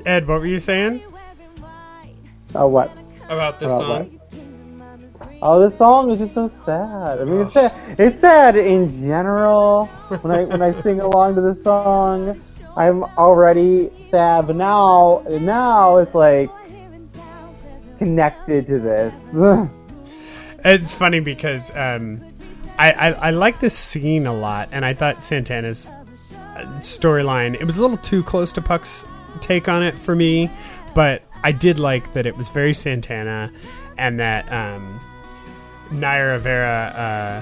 Ed, what were you saying Oh, what? about this About song? Oh, this song is just so sad. I mean, it's sad. It's sad in general. When I when I sing along to this song, I'm already sad. But now, now it's like connected to this. It's funny because um, I, I I like this scene a lot, and I thought Santana's storyline it was a little too close to Puck's take on it for me, but I did like that it was very Santana, and that um, Naya Rivera, uh,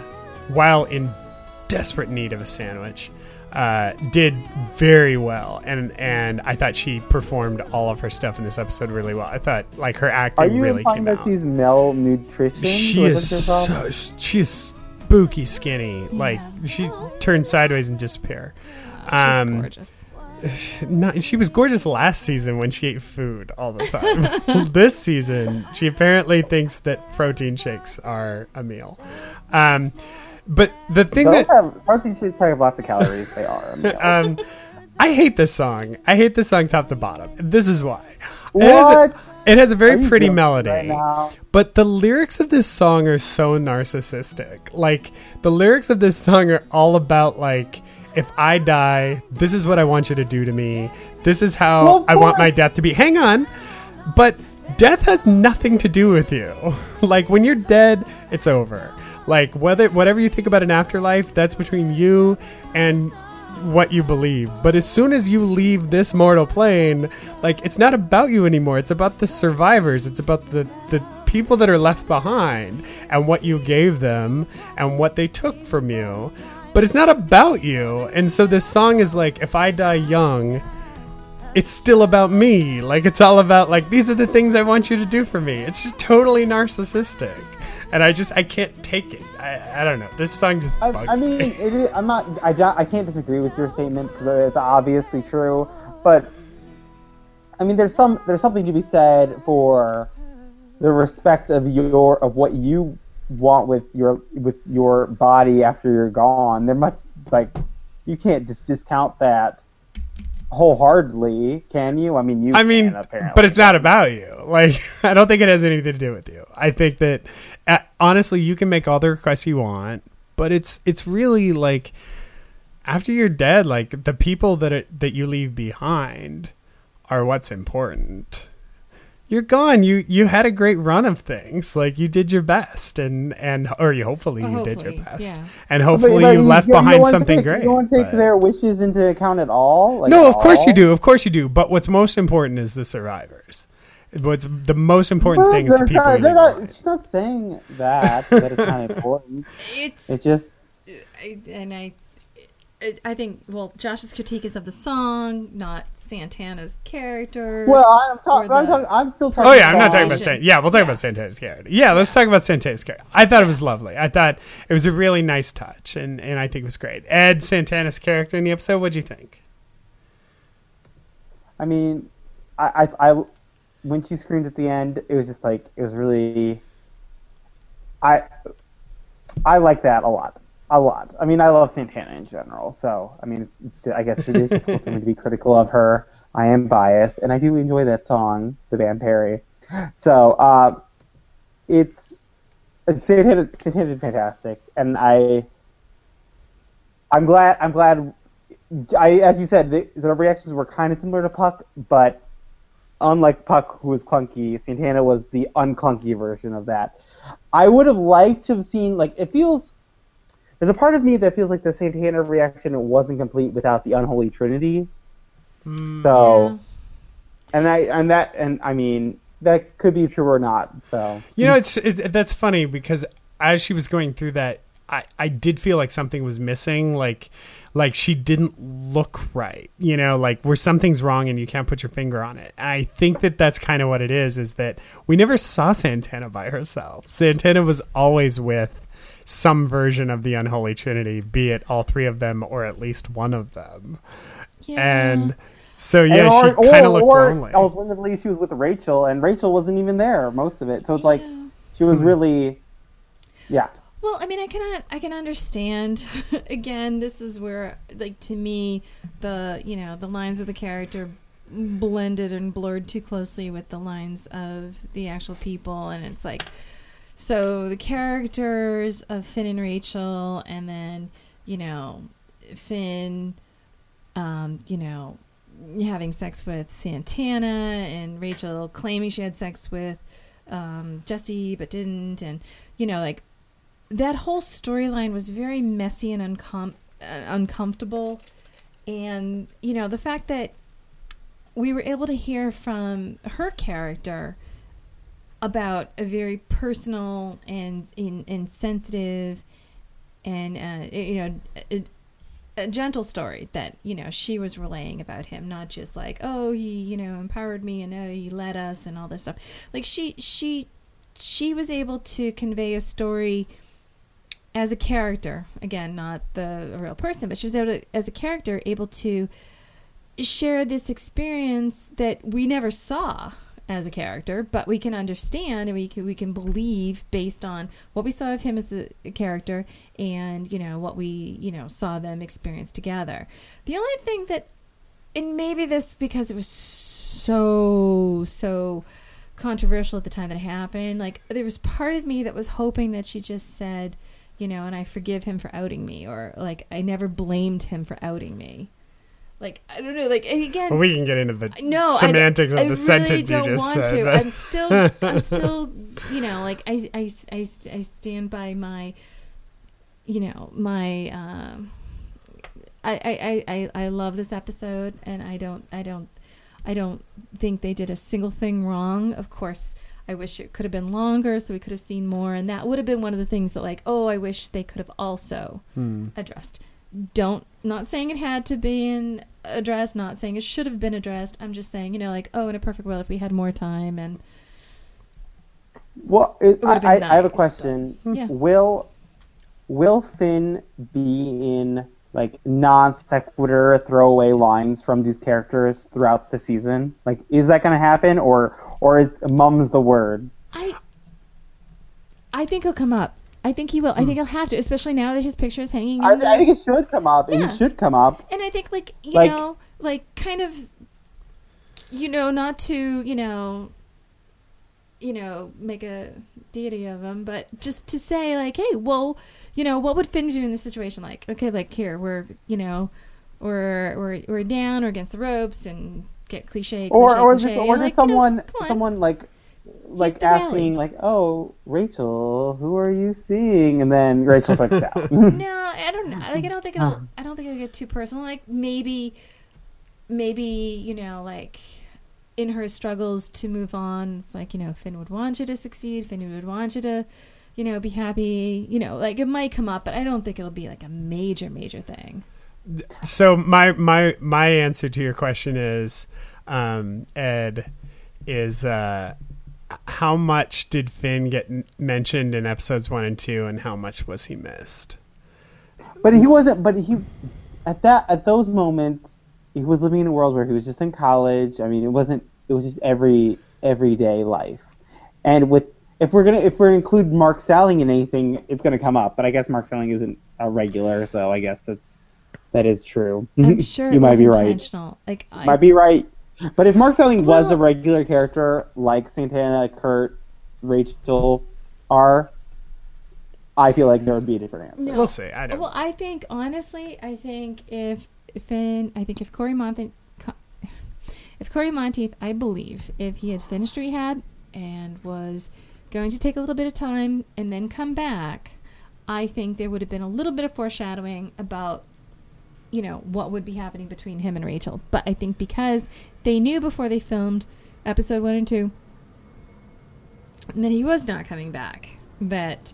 while in desperate need of a sandwich, uh, did very well, and and I thought she performed all of her stuff in this episode really well. I thought like her acting Are you really came that out. she's malnutrition? She Was is that your problem? so, she is spooky skinny. Like she turned sideways and disappear. Um, gorgeous. not, she was gorgeous last season when she ate food all the time. this season, she apparently thinks that protein shakes are a meal. Um, but the thing Those that have protein shakes have lots of calories. They are. a meal. um, I hate this song. I hate this song top to bottom. This is why. It has a- What? It has a very pretty melody. right? But the lyrics of this song are so narcissistic. Like the lyrics of this song are all about like if I die, this is what I want you to do to me. This is how Well, I want my death to be. Hang on. But death has nothing to do with you. like when you're dead, it's over. Like whether whatever you think about an afterlife, that's between you and what you believe. But as soon as you leave this mortal plane, like it's not about you anymore. It's about the survivors. It's about the the people that are left behind and what you gave them and what they took from you. But it's not about you. And so this song is like if I die young, it's still about me. Like it's all about like these are the things I want you to do for me. It's just totally narcissistic. And I just I can't take it. I, I don't know. This song just I, bugs I mean, me. is, I'm not. I, I can't disagree with your statement because it's obviously true. But I mean, there's some there's something to be said for the respect of your of what you want with your with your body after you're gone. There must like you can't just discount that wholeheartedly, can you? I mean, you. I mean, can, apparently. but it's not about you. Like, I don't think it has anything to do with you. I think that uh, honestly, you can make all the requests you want, but it's it's really like after you're dead, like the people that it, that you leave behind are what's important. You're gone. You you had a great run of things. Like you did your best, and and or you hopefully you did your best, yeah. and hopefully but you left behind something take, great. You don't take but- their wishes into account at all. Like, no, at of course you do. Of course you do. But what's most important is the survivors. What's the most important Well, thing is the people. not- you they're not, behind. she's not saying that that it's not important. It's It just and I, I- I think well, Josh's critique is of the song, not Santana's character. well, I'm talking. Or I'm the- talking. I'm still talking. Oh yeah, I'm not talking about Conversation. Santana. Yeah, we'll talk Yeah. about Santana's character. Yeah, let's talk about Santana's character. I thought it was lovely. I thought it was a really nice touch, and and I think it was great. Ed Santana's character in the episode. What'd you think? I mean, I, I, I, when she screamed at the end, it was just like it was really. I, I like that a lot, a lot. I mean, I love Santana in general, so I mean, it's, it's I guess it is difficult for me to be critical of her. I am biased, and I do enjoy that song, the band Perry. So, uh, it's Santana, Santana did fantastic, and I. I'm glad. I'm glad. I, as you said, the, the reactions were kind of similar to Puck, but unlike Puck, who was clunky, Santana was the unclunky version of that. I would have liked to have seen like it feels. There's a part of me that feels like the Santana reaction wasn't complete without the unholy trinity. Mm, so, Yeah. and I and that and I mean that could be true or not. So You know, it's it, that's funny because as she was going through that, I I did feel like something was missing, like like she didn't look right. You know, like where something's wrong and you can't put your finger on it. I think that that's kind of what it is. Is that we never saw Santana by herself. Santana was always with some version of the unholy trinity, be it all three of them or at least one of them. And so yeah, And she kind of looked or lonely. alternatively, she was with Rachel, and Rachel wasn't even there most of it. So it's like Yeah. she Hmm. was really, yeah. Well, I mean, I cannot, I can understand. Again, this is where, like, to me, the you know the lines of the character blended and blurred too closely with the lines of the actual people, and it's like, so the characters of Finn and Rachel, and then you know Finn, um, you know, having sex with Santana, and Rachel claiming she had sex with um, Jesse but didn't, and you know, like that whole storyline was very messy and uncom- uh, uncomfortable. And, you know, the fact that we were able to hear from her character about a very personal and, and, and sensitive and, uh, you know, a, a gentle story that, you know, she was relaying about him, not just like, oh, he, you know, empowered me and oh, he led us and all this stuff. Like, she, she, she was able to convey a story as a character again not the real person but she was able to as a character able to share this experience that we never saw as a character but we can understand and we can, we can believe based on what we saw of him as a, a character and you know what we you know saw them experience together the only thing that and maybe this because it was so so controversial at the time that it happened like there was part of me that was hoping that she just said you know, and I forgive him for outing me, or like I never blamed him for outing me. Like I don't know, like and again, Well, we can get into the no, semantics I, of I the really sentence don't you just want said. to. but- I'm still, I'm still, you know, like I, I, I, I stand by my, you know, my. Um, I, I, I, I love this episode, and I don't, I don't, I don't think they did a single thing wrong. Of course, I wish it could have been longer, so we could have seen more, and that would have been one of the things that, like, oh, I wish they could have also Hmm. addressed. Don't not saying it had to be in addressed, not saying it should have been addressed. I'm just saying, you know, like, oh, in a perfect world, if we had more time and Well, it, It I, been I have a question. but- yeah. Will Will Finn be in like non sequitur throwaway lines from these characters throughout the season? Like, is that going to happen, or or is mum's the word? I I think he'll come up. I think he will. I think hmm. he'll have to, especially now that his picture is hanging. In I, the, I think it should come up, Yeah. he should come up. and I think like you Like- know, like kind of, you know, not to you know, you know, make a deity of him, but just to say like, hey, well, you know, what would Finn do in this situation? Like, okay, like here we're you know, we're we're we're down or against the ropes and get cliche, cliche, Or or is cliche. it, or is like, you know, someone someone like like the asking like, oh Rachel, who are you seeing? And then Rachel puts out. No, I don't know. Like I don't think it'll. I don't think it'll get too personal. Like maybe, maybe you know, like in her struggles to move on, it's like you know, Finn would want you to succeed. Finn would want you to, you know, be happy. You know, like it might come up, but I don't think it'll be like a major, major thing. so my my my answer to your question is um ed is uh how much did finn get mentioned in episodes one and two and how much was he missed But he wasn't. But he, at that, at those moments, he was living in a world where he was just in college. I mean, it wasn't. It was just every everyday life. And with if we're gonna if we're gonna include Mark Salling in anything, it's gonna come up. But I guess Mark Salling isn't a regular, so I guess that's that is true. I'm sure you it might was be right. intentional. Like I, Might be right. But if Mark Salling was a regular character like Santana, Kurt, Rachel are, I feel like there would be a different answer. No. we'll see i don't Well, I think honestly, I think if Finn, I think if Cory Monteith, if Cory Monteith, I believe if he had finished rehab and was going to take a little bit of time and then come back, I think there would have been a little bit of foreshadowing about, you know, what would be happening between him and Rachel. But I think because they knew before they filmed episode one and two that he was not coming back. That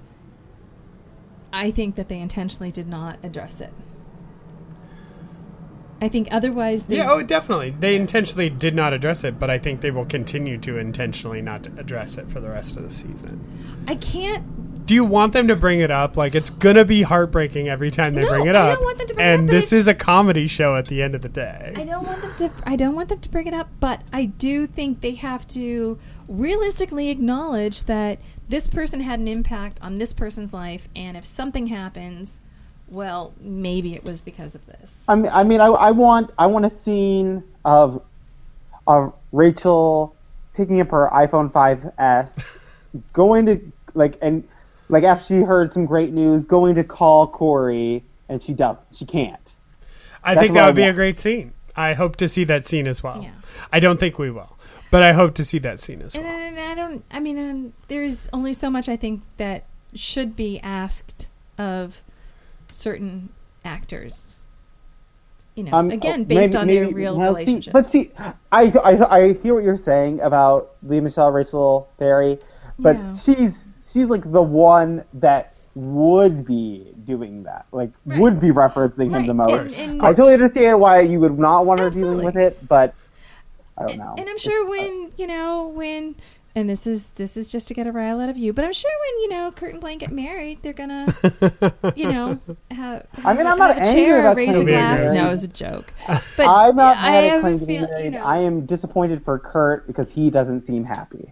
I think that they intentionally did not address it. I think otherwise they Yeah, oh, definitely. They intentionally did not address it, but I think they will continue to intentionally not address it for the rest of the season. I can't Do you want them to bring it up? Like it's gonna be heartbreaking every time they No, bring it up. I up. don't want them to bring it and up, but this is a comedy show at the end of the day. I don't want them to. I don't want them to bring it up, but I do think they have to realistically acknowledge that this person had an impact on this person's life, and if something happens, well, maybe it was because of this. I mean, I mean, I, I want, I want a scene of, of Rachel picking up her iPhone 5s, going to like, and like after she heard some great news, going to call Cory, and she does, she can't. I That's think what that I would be a great scene. I hope to see that scene as well. Yeah. I don't think we will, but I hope to see that scene as And, well. and I don't. I mean, um, there's only so much I think that should be asked of certain actors. You know, Um, again, oh, based maybe- on their real well, see- relationship. but see, I, I, I hear what you're saying about Lea Michele Rachel Berry, but Yeah. she's she's like the one that would be doing that, like Right. would be referencing him the most. and- and- I totally understand why you would not want her dealing with it, but I don't know. and I'm sure uh, when you know when, and this is this is just to get a rile out of you, but I'm sure when you know Kurt and Blaine get married, they're gonna, you know, have. I mean, have I'm not a angry chair, about raise a glass. married. No, it was a joke. But I'm not I mad at have Klaine getting married. you know, I am disappointed for Kurt because he doesn't seem happy.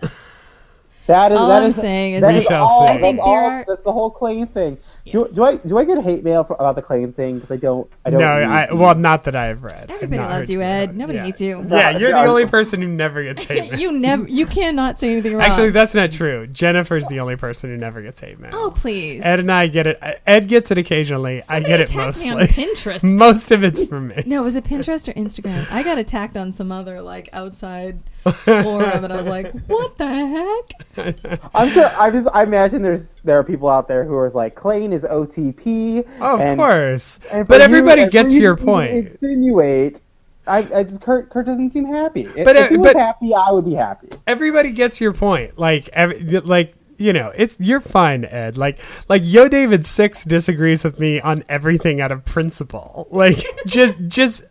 That is All that I'm is- saying is that We is shall all, see. I think there all- are- that's the whole Klaine thing. Do, do I do I get hate mail for, about the Klaine thing? Because I don't. I don't. No, I well, not that I've read. I've Everybody loves you, Ed. Nobody yeah. hates you. Yeah, you're the only person who never gets hate mail. you never, you cannot say anything wrong. Actually, that's not true. Jennifer's the only person who never gets hate mail. oh please, Ed and I get it. Uh, Ed gets it occasionally. I get it attacked me on mostly. Pinterest. Most of it's from me. No, was it Pinterest or Instagram? I got attacked on some other like outside forum, and I was like, "What the heck?" I'm sure. I just. I imagine there's there are people out there who are like Klaine is OTP. Oh, of and- course. and But everybody and for gets your point. Insinuate. I, I just Kurt. Kurt doesn't seem happy. If, But, if uh, he was but- happy, I would be happy. Everybody gets your point. Like, every, like you know, it's you're fine, Ed. Like, like Yo David Six disagrees with me on everything out of principle. Like, just, just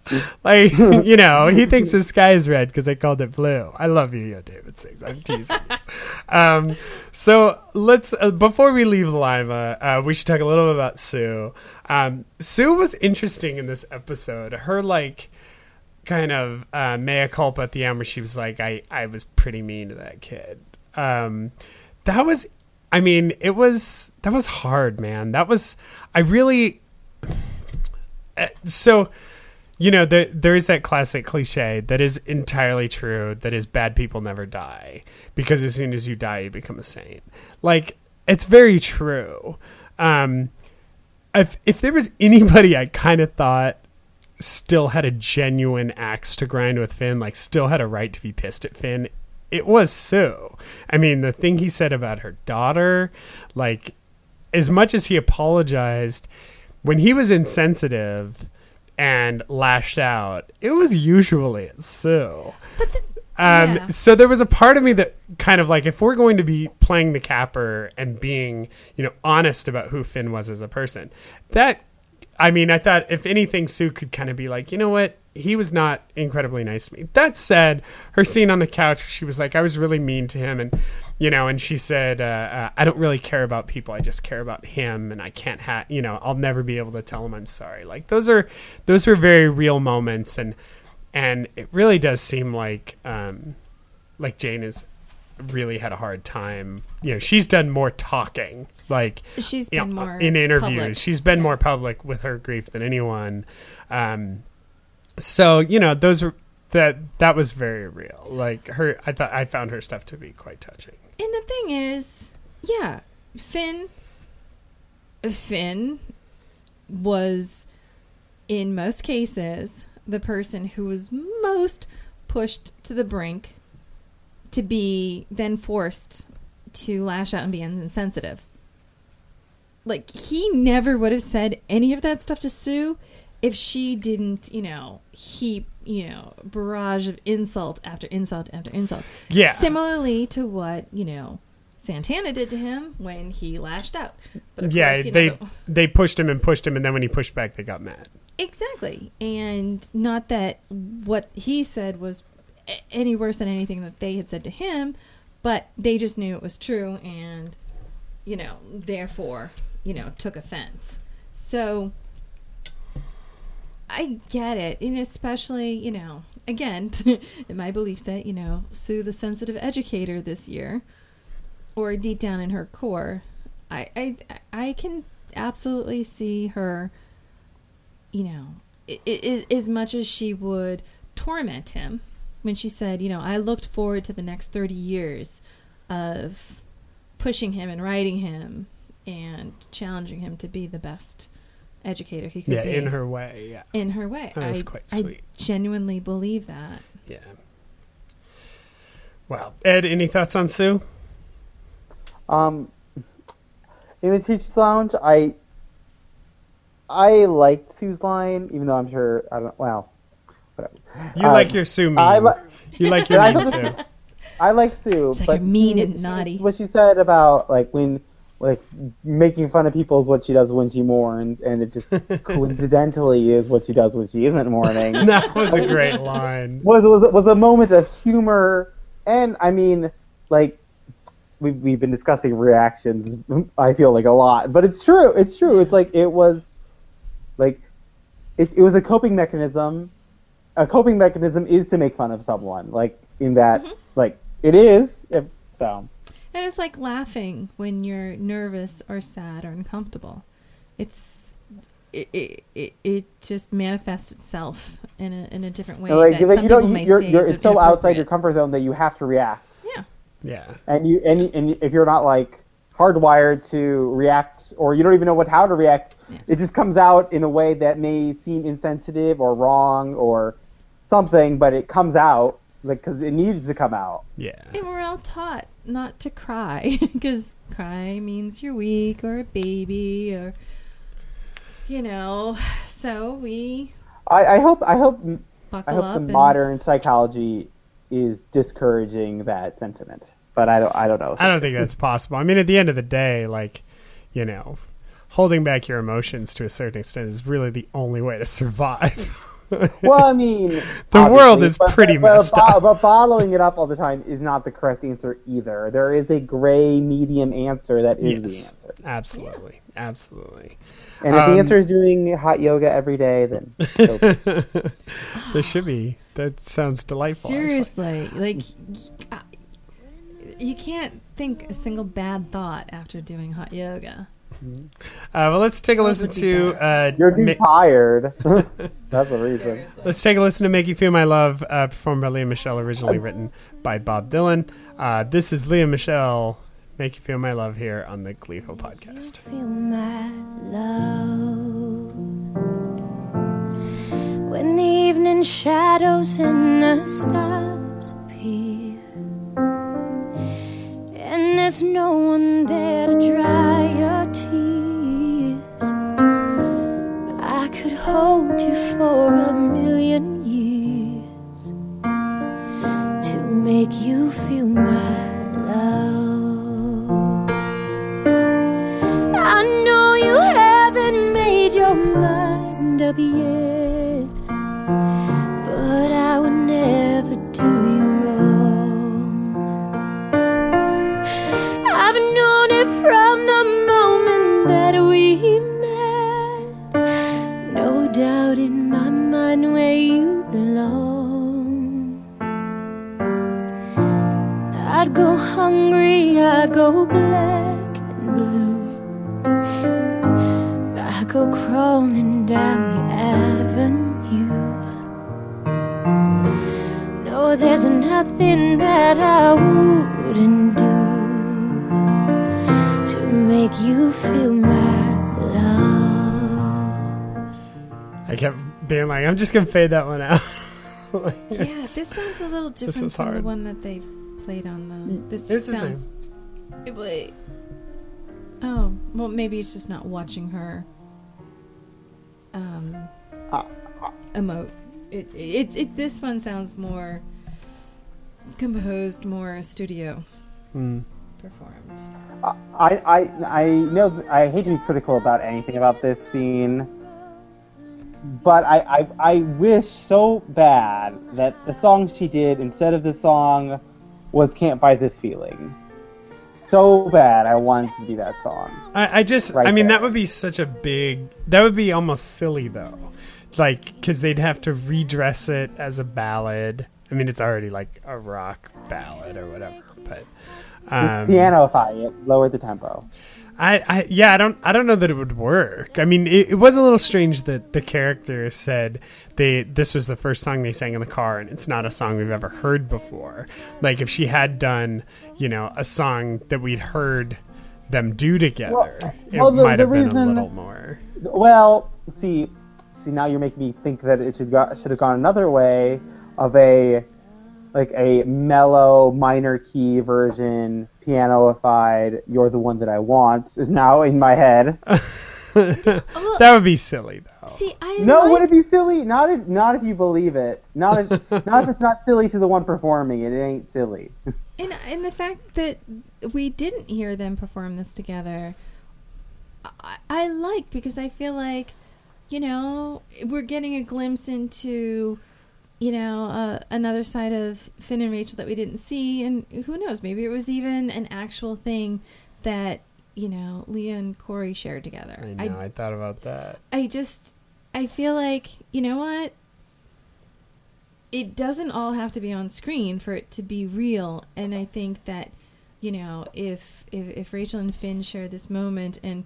like you know, he thinks the sky is red because I called it blue. I love you, Yo David Six. I'm teasing. you. um, so let's uh, before we leave Lima, uh, we should talk a little bit about Sue. Um, Sue was interesting in this episode. Her like kind of uh, mea culpa at the end where she was like, I, I was pretty mean to that kid. Um, that was, I mean, it was, that was hard, man. That was, I really, uh, so, you know, the, there is that classic cliche that is entirely true that is bad people never die because as soon as you die, you become a saint. Like, it's very true. Um, if, if there was anybody I kind of thought still had a genuine axe to grind with Finn, like still had a right to be pissed at Finn, it was Sue. I mean, the thing he said about her daughter, like, as much as he apologized, when he was insensitive and lashed out, it was usually at Sue. But the, Um, Yeah. So there was a part of me that kind of like, if we're going to be playing the capper and being, you know, honest about who Finn was as a person, that, I mean, I thought if anything, Sue could kind of be like, you know what, he was not incredibly nice to me. That said, her scene on the couch, she was like, I was really mean to him, and you know, and she said, uh, uh, I don't really care about people, I just care about him, and I can't have, you know, I'll never be able to tell him I'm sorry. Like those are, those were very real moments, and and it really does seem like um, like Jane is really had a hard time. You know, she's done more talking, like she's been know, more in interviews. public. She's been Yeah. more public with her grief than anyone. Um, so you know, those were that that was very real. Like her, I thought I found her stuff to be quite touching. And the thing is, yeah, Finn. Finn was, in most cases, the person who was most pushed to the brink to be then forced to lash out and be insensitive. Like, he never would have said any of that stuff to Sue if she didn't, you know, heap, you know, barrage of insult after insult after insult. Yeah, Similarly to what, you know, Santana did to him when he lashed out. But yeah, course, you know, they they pushed him and pushed him, and then when he pushed back, they got mad. Exactly. And not that what he said was any worse than anything that they had said to him, but they just knew it was true and, you know, therefore, you know, took offense. So I get it. And especially, you know, again, in my belief that, you know, Sue the sensitive educator this year, or deep down in her core, I I I can absolutely see her you know, i- as much as she would torment him when she said, you know, I looked forward to the next 30 years of pushing him and writing him and challenging him to be the best educator he could Yeah, be in her way. Yeah, in her way. That was I, quite I genuinely believe that. yeah. Well, Ed, any thoughts on Sue? Um, in the Teachers Lounge, I I liked Sue's line, even though I'm sure I don't. Well, whatever. You Uh, like your Sue meme. I li- you like your I meme, Sue. I like Sue, It's like but you're mean she- and she- naughty. What she said about like when like making fun of people is what she does when she mourns, and it just coincidentally is what she does when she isn't mourning. That was a great line. was was was a moment of humor, and I mean, like we've we've been discussing reactions. I feel like a lot, but it's true. It's true. It's like it was, like, it it was a coping mechanism. A coping mechanism is to make fun of someone, like in that, mm-hmm. like it is. If, so And it's like laughing when you're nervous or sad or uncomfortable. It's it it, it, it just manifests itself in a in a different way like, that like, some you know, people you- may you're, say you're, it's so outside your comfort zone that you have to react. Yeah. Yeah. and you and, and if you're not like hardwired to react or you don't even know what how to react Yeah. it just comes out in a way that may seem insensitive or wrong or something but it comes out like because it needs to come out Yeah. And we're all taught not to cry because cry means you're weak or a baby or you know. So we i, I hope i hope i hope the and modern psychology is discouraging that sentiment but i don't i don't know I don't think that's possible. I mean, at the end of the day, like, you know, holding back your emotions to a certain extent is really the only way to survive. well i mean The world is but- pretty but, messed but, up. but following it up all the time is not the correct answer either there is a gray medium answer that is the answer Absolutely. Absolutely. And if Um, the answer is doing hot yoga every day, then so- There should be. That sounds delightful. actually. seriously like uh, you can't think a single bad thought after doing hot yoga. Uh, well, let's take a listen to. Uh, you're too Ma- tired. That's the reason. Let's take a listen to "Make You Feel My Love," uh, performed by Lea Michele, originally written by Bob Dylan. Uh, this is Lea Michele, "Make You Feel My Love" here on the Gleeful podcast. feel my love when the evening shadows and the stars appear and there's no one there to dry I could hold you for a million years to make you feel my love. I know you haven't made your mind up yet, but I would never go hungry, I'd go black and blue. I go crawling down the avenue. No, there's nothing that I wouldn't do to make you feel my love. I kept being like, "I'm just gonna fade that one out." Yeah, this sounds a little different was from the hard. one that they played on the. This It's sounds. It, wait. Oh well, maybe it's just not watching her. Um, Uh, emote. It, it it this one sounds more composed, more studio Mm. performed. I, I, I know I hate to be critical about anything about this scene, but I, I, I wish so bad that the song she did instead of the song was "Can't Buy This Feeling." So bad, I wanted to be that song. I, I just, Right I mean, there. that would be such a big. That would be almost silly though, like because they'd have to redress it as a ballad. I mean, it's already like a rock ballad or whatever, but. Um, Pianoify it, lower the tempo. I, I yeah I don't I don't know that it would work. I mean it, it was a little strange that the character said they this was the first song they sang in the car and it's not a song we've ever heard before. Like if she had done you know a song that we'd heard them do together, Well, it well, the- might have been a reason- little more. Well, see, see now you're making me think that it should go, should have gone another way of a like a mellow minor key version pianoified "You're the one that I want" is now in my head. That would be silly though. See, I No, like, would it be silly? Not if not if you believe it. Not if not if it's not silly to the one performing it. It ain't silly. and and the fact that we didn't hear them perform this together, I, I like because I feel like, you know, we're getting a glimpse into, you know, uh, another side of Finn and Rachel that we didn't see, and who knows, maybe it was even an actual thing that you know Lea and Cory shared together. I know I, thought about that. I just I feel like you know what it doesn't all have to be on screen for it to be real and I think that you know if if, if Rachel and Finn share this moment and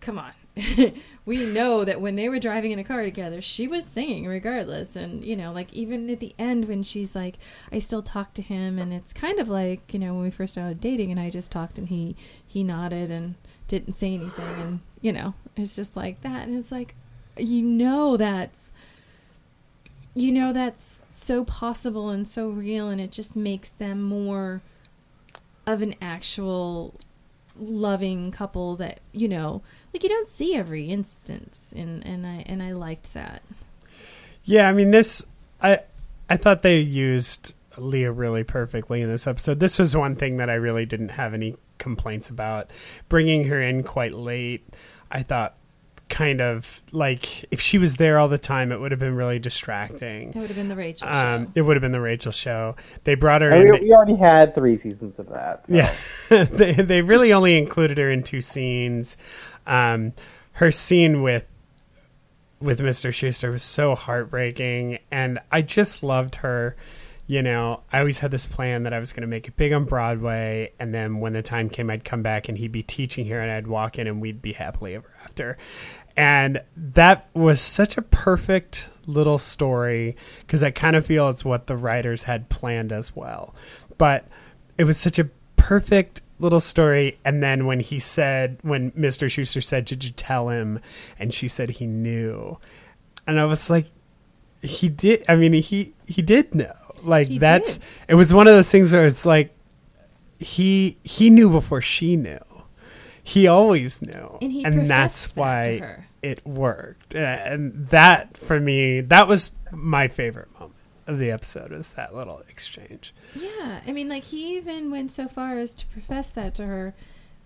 come on we know that when they were driving in a car together she was singing regardless. And you know like even at the end when she's like I still talk to him and it's kind of like you know when we first started dating and I just talked and he he nodded and didn't say anything. And you know it's just like that. And it's like you know that's you know that's so possible and so real and it just makes them more of an actual loving couple that you know like you don't see every instance and and I and I liked that Yeah, I mean this I I thought they used Lea really perfectly in this episode. This was one thing that I really didn't have any complaints about. Bringing her in quite late, I thought kind of like if she was there all the time it would have been really distracting. it would have been the Rachel Um, show it would have been the Rachel show. They brought her And in. we, we already had three seasons of that. so. Yeah, they they really only included her in two scenes. Um, her scene with with Mr. Schuster was so heartbreaking, and I just loved her. You know, I always had this plan that I was going to make it big on Broadway, and then when the time came, I'd come back and he'd be teaching here, and I'd walk in, and we'd be happily ever after. And that was such a perfect little story because I kind of feel it's what the writers had planned as well. But it was such a perfect little story. And then when he said, when Mr. Schuster said, Did you tell him? And she said he knew. And I was like, He did. I mean, he, he did know. Like, He that's, did. it was one of those things where it's like, he, he knew before she knew. He always knew. and he and that's that why it worked. And that, for me, that was my favorite moment of the episode, was that little exchange. Yeah, I mean, like he even went so far as to profess that to her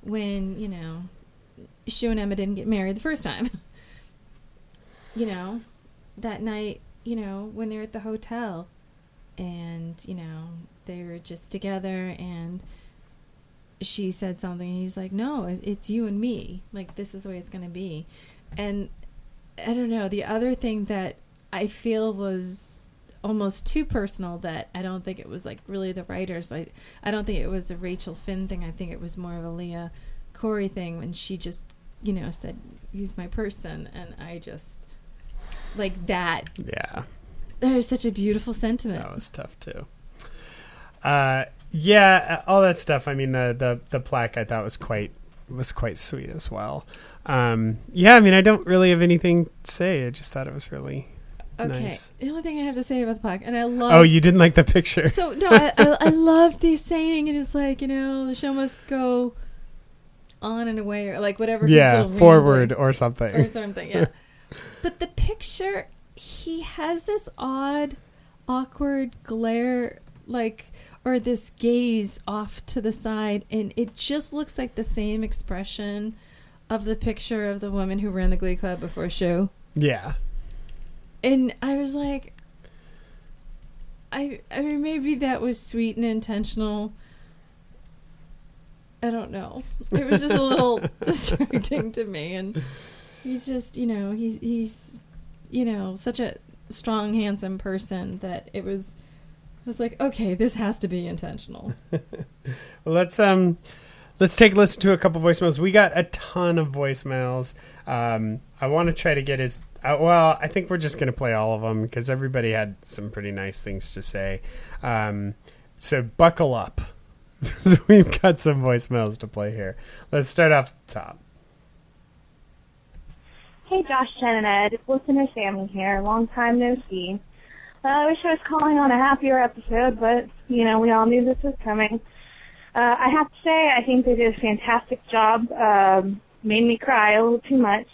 when you know she and Emma didn't get married the first time. you know, that night, you know, when they're at the hotel, and you know they were just together, and she said something, and he's like, "No, it's you and me. Like this is the way it's going to be," and I don't know. The other thing that I feel was almost too personal that I don't think it was like really the writers. I I don't think it was a Rachel Finn thing. I think it was more of a Lea Cory thing when she just you know said he's my person, and I just like that. Yeah. That is such a beautiful sentiment. That was tough too. Uh, yeah, all that stuff. I mean, the, the the plaque I thought was quite was quite sweet as well. Um, yeah, I mean, I don't really have anything to say. I just thought it was really. okay, nice. the only thing I have to say about the plaque, and I love. Oh, you didn't like the picture? So no, I, I, I love the saying, and it's like you know the show must go on and away, or like whatever. yeah, forward or something. or something. Yeah, but the picture, he has this odd, awkward glare, like, or this gaze off to the side, and it just looks like the same expression of the picture of the woman who ran the Glee Club before a show. Yeah. And I was like, I I mean maybe that was sweet and intentional. I don't know. It was just a little distracting to me, and he's just you know he's he's you know such a strong, handsome person that it was. I was like, okay, this has to be intentional. Well, let's um, let's take a listen to a couple voicemails. We got a ton of voicemails. Um, I want to try to get as uh, well. I think we're just going to play all of them because everybody had some pretty nice things to say. Um, so buckle up. So We've got some voicemails to play here. Let's start off top. Hey, Josh, Jen, and Ed. Listener Sammy here. Long time no see. Uh, I wish I was calling on a happier episode, but, you know, we all knew this was coming. Uh, I have to say, I think they did a fantastic job. Um, made me cry a little too much,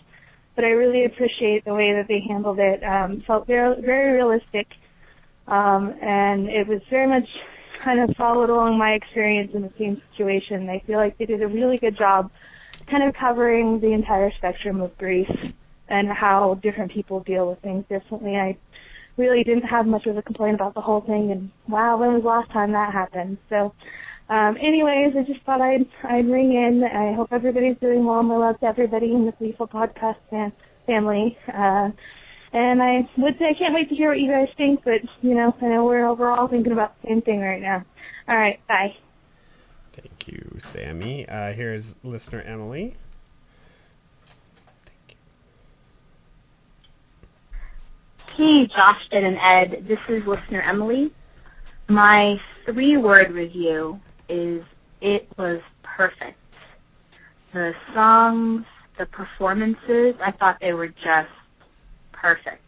but I really appreciate the way that they handled it. Um, felt very, very realistic, um, and it was very much kind of followed along my experience in the same situation. I feel like they did a really good job kind of covering the entire spectrum of grief and how different people deal with things differently. I really didn't have much of a complaint about the whole thing, and wow, when was the last time that happened? So, um, anyways, I just thought I'd I'd ring in. I hope everybody's doing well. My love to everybody in the Gleeful podcast fam- family. Uh, and I would say I can't wait to hear what you guys think, but you know, I know we're overall thinking about the same thing right now. All right, bye. Thank you, Sammy. Uh, here is listener Emily. Hey, Jen, and Ed. This is listener Emily. My three word review is it was perfect. The songs, the performances, I thought they were just perfect.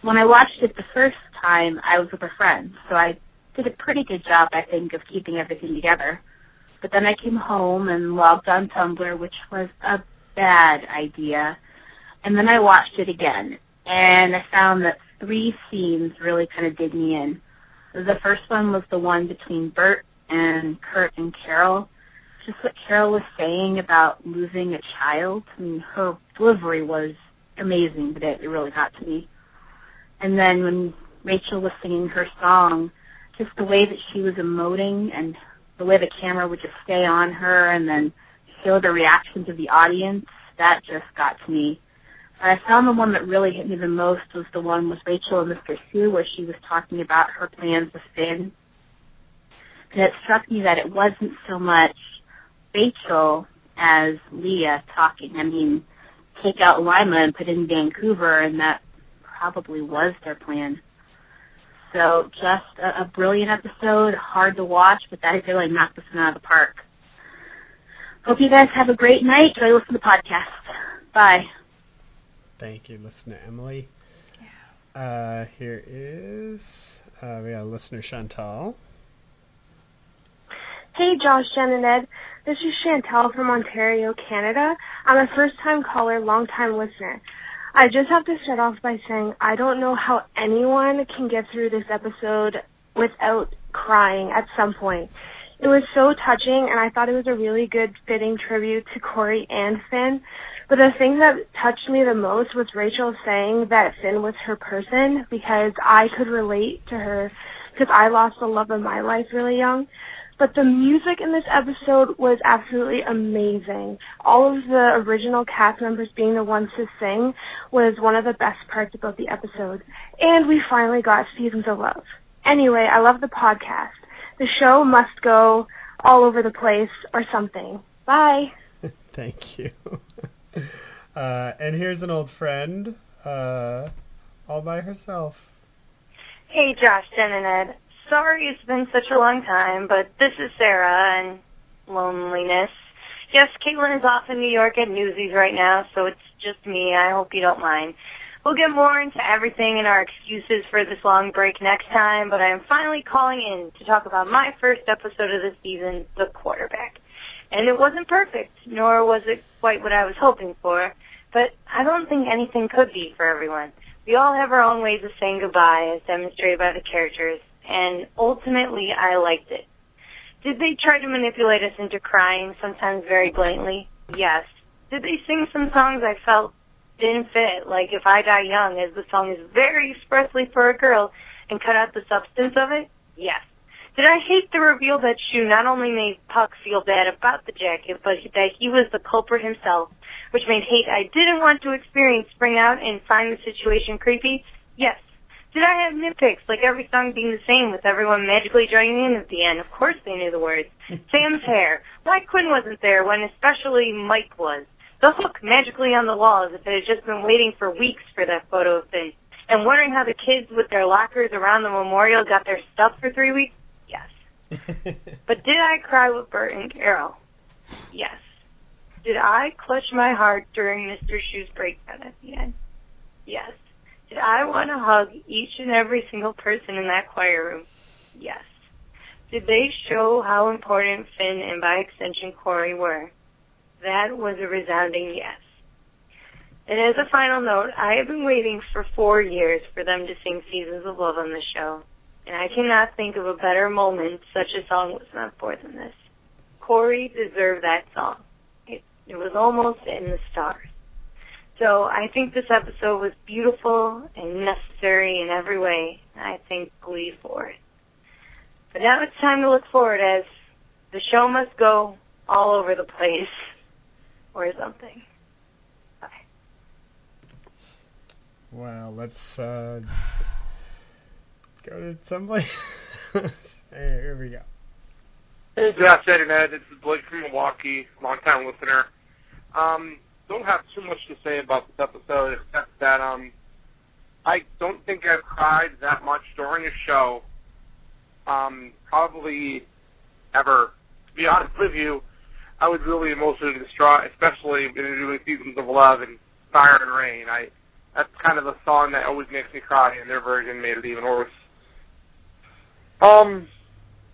When I watched it the first time, I was with a friend, so I did a pretty good job, I think, of keeping everything together. But then I came home and logged on Tumblr, which was a bad idea. And then I watched it again, and I found that three scenes really kind of did me in. The first one was the one between Burt and Kurt and Carol. Just what Carol was saying about losing a child. I mean, her delivery was amazing, but it, it really got to me. And then when Rachel was singing her song, just the way that she was emoting and the way the camera would just stay on her and then show the reactions of the audience, that just got to me. I found the one that really hit me the most was the one with Rachel and Mr. Schue, where she was talking about her plans with Finn. And it struck me that it wasn't so much Rachel as Lea talking. I mean, take out Lima and put in Vancouver, and that probably was their plan. So just a, a brilliant episode, hard to watch, but that really knocked this one out of the park. Hope you guys have a great night. Enjoy listening to the podcast. Bye. Thank you, listener Emily. Uh, here is uh, we got listener Chantal. Hey, Josh, Jen, and Ed. This is Chantal from Ontario, Canada. I'm a first-time caller, long-time listener. I just have to start off by saying I don't know how anyone can get through this episode without crying at some point. It was so touching, and I thought it was a really good, fitting tribute to Cory and Finn. But the thing that touched me the most was Rachel saying that Finn was her person because I could relate to her because I lost the love of my life really young. But the music in this episode was absolutely amazing. All of the original cast members being the ones to sing was one of the best parts about the episode. And we finally got Seasons of Love. Anyway, I love the podcast. The show must go all over the place or something. Bye. Thank you. Uh, and here's an old friend, uh, all by herself. Hey, Josh, Jen, and Ed. Sorry it's been such a long time, but this is Sarah and loneliness. Yes, Caitlin is off in New York at Newsies right now, so it's just me. I hope you don't mind. We'll get more into everything and our excuses for this long break next time, but I am finally calling in to talk about my first episode of the season, The Quarterback. And it wasn't perfect, nor was it quite what I was hoping for, but I don't think anything could be for everyone. We all have our own ways of saying goodbye, as demonstrated by the characters, and ultimately I liked it. Did they try to manipulate us into crying, sometimes very blatantly? Yes. Did they sing some songs I felt didn't fit, like If I Die Young, as the song is very expressly for a girl, and cut out the substance of it? Yes. Did I hate the reveal that Schue not only made Puck feel bad about the jacket, but that he was the culprit himself, which made hate I didn't want to experience spring out and find the situation creepy? Yes. Did I have nitpicks, like every song being the same with everyone magically joining in at the end? Of course they knew the words. Sam's hair. Why Quinn wasn't there when especially Mike was? The hook magically on the wall as if it had just been waiting for weeks for that photo of Finn. And wondering how the kids with their lockers around the memorial got their stuff for three weeks? But did I cry with Burt and Carol? Yes. Did I clutch my heart during Mr. Schue's breakdown at the end? Yes. Did I want to hug each and every single person in that choir room? Yes. Did they show how important Finn and by extension Cory were? That was a resounding yes. And as a final note, I have been waiting for four years for them to sing Seasons of Love on the show. And I cannot think of a better moment such a song was meant for than this. Cory deserved that song. It, it was almost in the stars. So I think this episode was beautiful and necessary in every way. I thank Glee for it. But now it's time to look forward as the show must go all over the place or something. Bye. Well, let's uh, go to someplace. Here we go. Hey, Josh, Ed, Ed. This is Blake from Milwaukee, longtime listener. Um, don't have too much to say about this episode except that um, I don't think I've cried that much during a show. Um, probably ever. To be honest with you, I was really emotionally distraught, especially in doing Seasons of Love and Fire and Rain. I that's kind of a song that always makes me cry, and their version made it even worse. Um,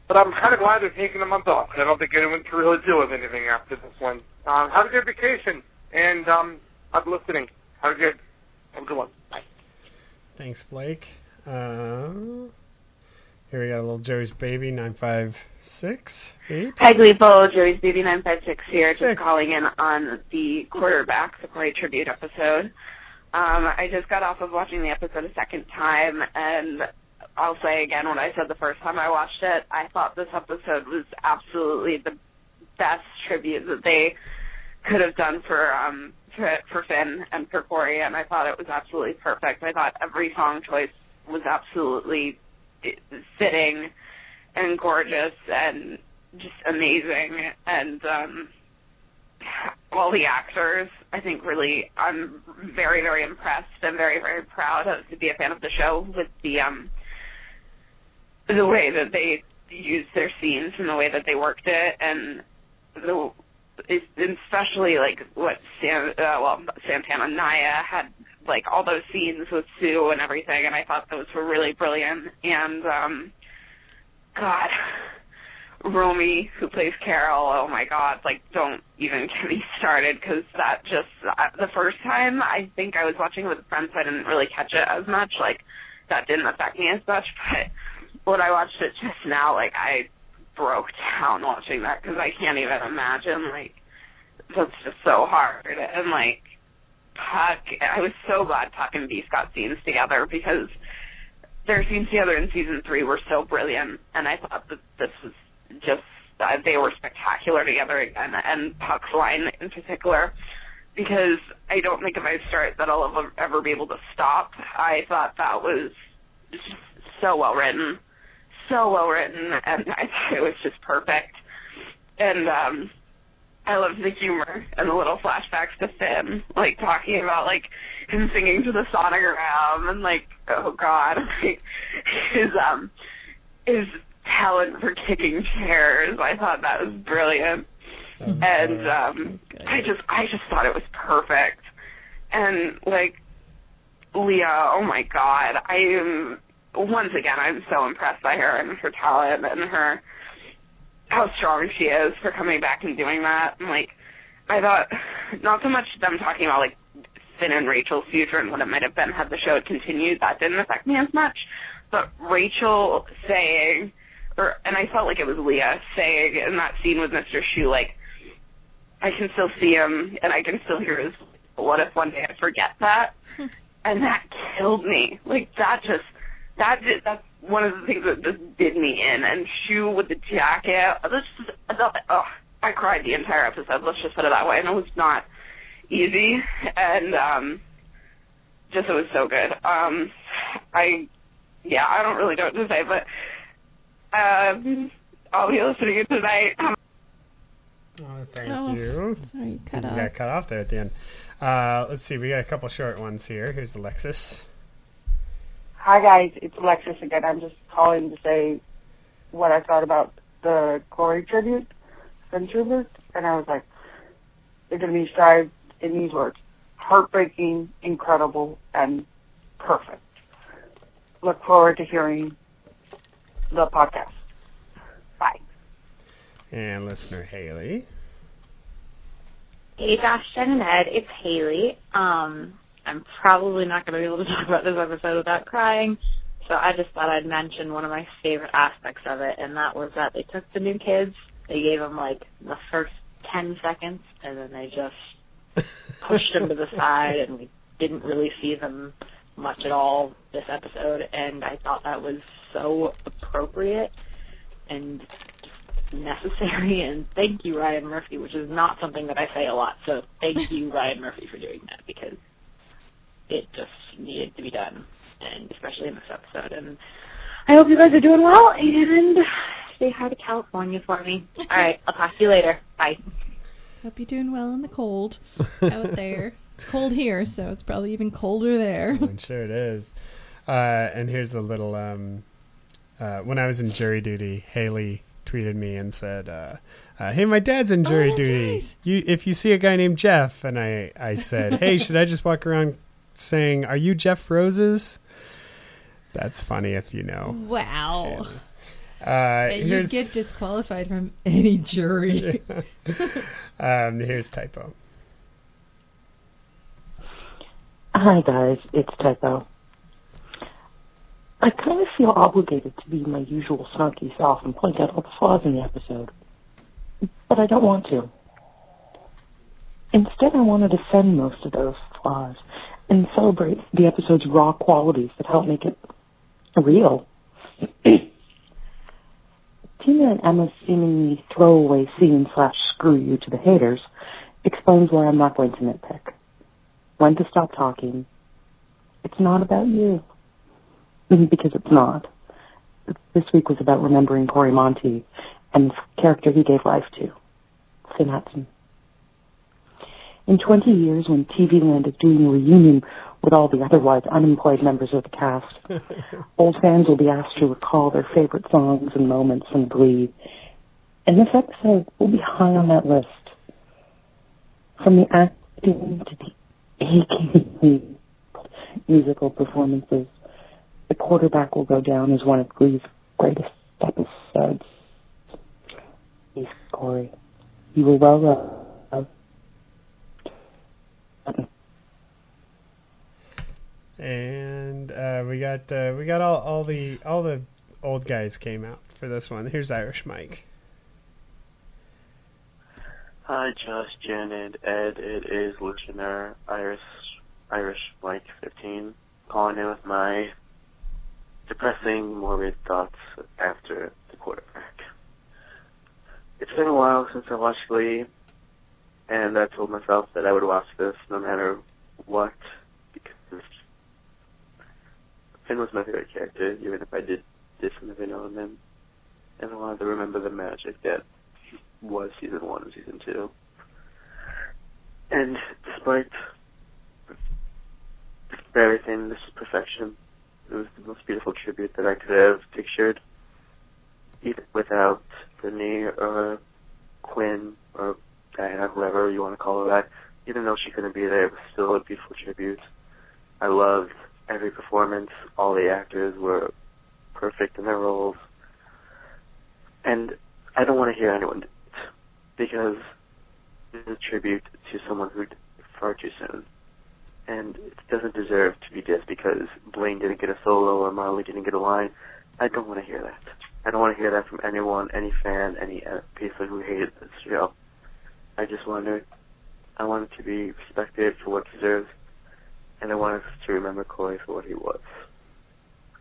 but I'm kind of glad they're taking a month off. I don't think anyone can really deal with anything after this one. Um, have a good vacation, and um, I'm listening. Have a good, have a good one. Bye. Thanks, Blake. Uh, here we got a little Joey's baby nine five six eight. Hi, Gleepo. Joey's Baby 956 here, Six. just calling in on the quarterback, the Cory tribute episode. Um, I just got off of watching the episode a second time, and I'll say again what I said the first time I watched it. I thought this episode was absolutely the best tribute that they could have done for um for, for Finn and for Cory, and I thought it was absolutely perfect. I thought every song choice was absolutely fitting and gorgeous and just amazing and um all the actors I think really I'm very very impressed and very very proud of, to be a fan of the show with the um the way that they used their scenes and the way that they worked it and the especially like what Sam uh, well Santana Naya had like all those scenes with Sue and everything and I thought those were really brilliant and um God Romy, who plays Carol, oh my god, like don't even get me started because that just uh, the first time I think I was watching it with friends, so I didn't really catch it as much. Like that didn't affect me as much, but when I watched it just now, like I broke down watching that because I can't even imagine like that's just so hard and like Puck. I was so glad Puck and Beiste got scenes together because their scenes together in season three were so brilliant, and I thought that this was just uh, they were spectacular together again, and Puck's line in particular, because I don't think if I start that I'll ever, ever be able to stop. I thought that was just so well written, so well written, and I thought it was just perfect. And um, I loved the humor and the little flashbacks to Finn, like talking about like him singing to the sonogram and like oh god, like, his um his talent for kicking chairs. I thought that was brilliant. and um I just I just thought it was perfect. And like Lea, oh my god, I am once again I'm so impressed by her and her talent and her how strong she is for coming back and doing that. And like I thought not so much them talking about like Finn and Rachel's future and what it might have been had the show had continued, that didn't affect me as much. but Rachel saying, or and I felt like it was Lea saying in that scene with Mr. Schue, like, I can still see him and I can still hear his. What if one day I forget that? and that killed me. Like that just that did, that's one of the things that just did me in. And Schue with the jacket, this is, oh, I cried the entire episode. Let's just put it that way. And it was not easy, and um, just it was so good. Um, I yeah, I don't really know what to say, but um, I'll be listening in tonight. Um, Oh, thank Oh, you. sorry, you cut You off. got cut off there at the end. Uh, let's see. We got a couple short ones here. Here's Alexis. Hi guys, it's Alexis again. I'm just calling to say what I thought about the Cory tribute, Finn Schubert, and I was like, they're going to be described in these words: heartbreaking, incredible, and perfect. Look forward to hearing the podcast. Bye. And listener Haley. Hey, Josh, Jen, and Ed. It's Haley. Um, I'm probably not going to be able to talk about this episode without crying, so I just thought I'd mention one of my favorite aspects of it, and that was that they took the new kids, they gave them like the first 10 seconds, and then they just pushed them to the side, and we didn't really see them much at all this episode, and I thought that was so appropriate and necessary and thank you Ryan Murphy, which is not something that I say a lot. So thank you Ryan Murphy for doing that because it just needed to be done and especially in this episode and I hope you guys are doing well and say hi to California for me. All right, I'll talk to you later. Bye. Hope you're doing well in the cold out there. It's cold here, so it's probably even colder there. I'm sure it is. Uh, and here's a little. Um, uh, when I was in jury duty, Haley tweeted me and said, uh, uh, "Hey, my dad's in jury Oh, duty. right. You, if you see a guy named Jeff," and I, I said, "Hey, should I just walk around saying, are you Jeff Roses?" That's funny if you know. Wow. Uh, You'd get disqualified from any jury. um, here's typo. Hi guys, it's Typo. I kind of feel obligated to be my usual snarky self and point out all the flaws in the episode, but I don't want to. Instead, I want to defend most of those flaws and celebrate the episode's raw qualities that help make it real. Tina and Emma's seemingly throwaway scene slash screw you to the haters explains why I'm not going to nitpick when to stop talking. It's not about you. Because it's not. This week was about remembering Cory Monteith and the character he gave life to, Finn Hudson. In 20 years, when TV Land is doing a reunion with all the otherwise unemployed members of the cast, old fans will be asked to recall their favorite songs and moments from Glee. And this episode will be high on that list. From the acting to the achingly musical performances, the quarterback will go down as one of Glee's greatest episodes. Please, Cory, you were well loved. And uh, we got uh, we got all, all the all the old guys came out for this one. Here's Irish Mike. Hi, Josh, Jen, and Ed. It is listener Irish Irish Mike 15, calling in with my depressing, morbid thoughts after the quarterback. It's been a while since I watched Glee, and I told myself that I would watch this no matter what, Finn was my favorite character, even if I did diss him every now then, and I wanted to remember the magic that was season one and season two. And despite everything, this is perfection. It was the most beautiful tribute that I could have pictured, even without Brittany or Quinn or Dianna, whoever you want to call her that. Even though she couldn't be there, it was still a beautiful tribute. I loved every performance. All the actors were perfect in their roles. And I don't want to hear anyone because this is a tribute to someone who died far too soon. and it doesn't deserve to be dissed because Blaine didn't get a solo or Marley didn't get a line. I don't want to hear that. I don't want to hear that from anyone, any fan, any uh, person who hated this show. I just wanted, I want it to be respected for what it deserves, and I want us to remember Cory for what he was.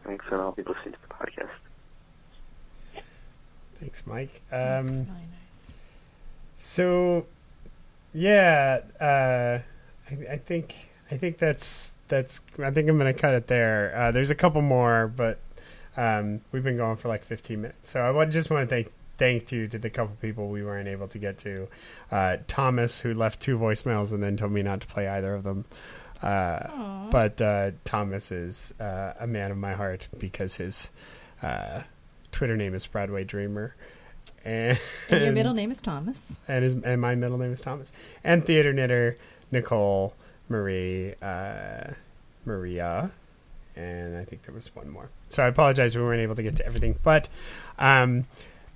Thanks, and I'll be listening to the podcast. Thanks, Mike. Um, So, yeah, uh, I, I think I think that's that's. I think I'm gonna cut it there. Uh, there's a couple more, but um, we've been going for like 15 minutes. So I would just want to thank thank you to the couple people we weren't able to get to. Uh, Thomas, who left two voicemails and then told me not to play either of them. Uh, but uh, Thomas is uh, a man of my heart because his uh, Twitter name is Broadway Dreamer. And, And your middle name is Thomas. And his and my middle name is Thomas. And theater knitter Nicole Marie uh, Maria, and I think there was one more. So I apologize we weren't able to get to everything, but um,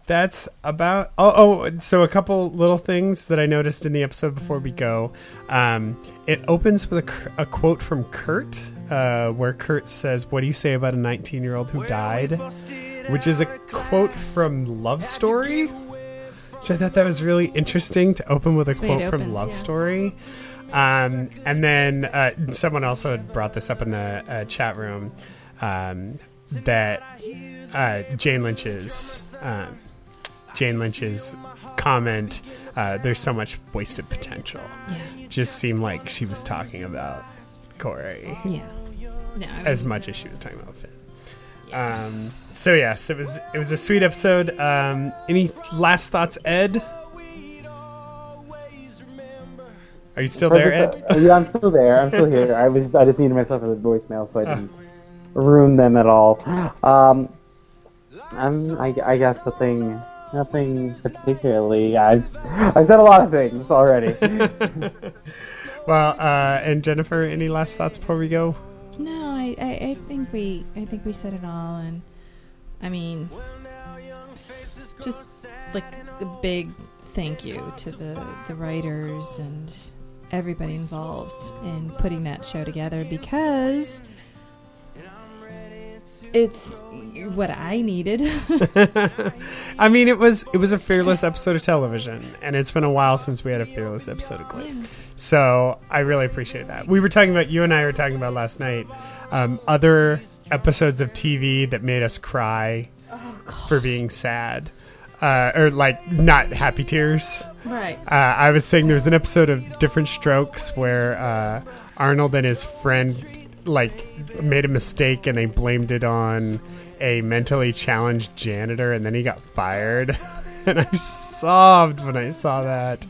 that's about. Oh, oh, so a couple little things that I noticed in the episode before we go. Um, it opens with a, a quote from Kurt, uh, where Kurt says, "What do you say about a 19 year old who died?" Which is a quote from Love Story. Which I thought that was really interesting to open with a That's the way it quote from Love yeah. Story. Um, and then uh, someone also had brought this up in the uh, chat room um, that uh, Jane Lynch's um, Jane Lynch's comment. Uh, There's so much wasted potential. Just seemed like she was talking about Cory. Yeah. No, I as much as she was talking about Finn. Um, so yes, it was it was a sweet episode. Um, any last thoughts, Ed? Are you still For there, the- Ed? yeah, I'm still there. I'm still here. I was I just muted myself for the voicemail, so I didn't ruin them at all. Um, I'm I, I guess nothing nothing particularly. I've I said a lot of things already. Well, uh, and Jennifer, any last thoughts before we go? No, I, I, I think we I think we said it all, and I mean, just like a big thank you to the the writers and everybody involved in putting that show together because it's what I needed. I mean, it was it was a fearless episode of television, and it's been a while since we had a fearless episode of Glee. Yeah. So I really appreciate that. We were talking about you and I were talking about last night um, other episodes of TV that made us cry for being sad, uh, or like not happy tears. Right. Uh, I was saying there was an episode of Diff'rent Strokes where uh, Arnold and his friend like made a mistake and they blamed it on a mentally challenged janitor and then he got fired and I sobbed when I saw that.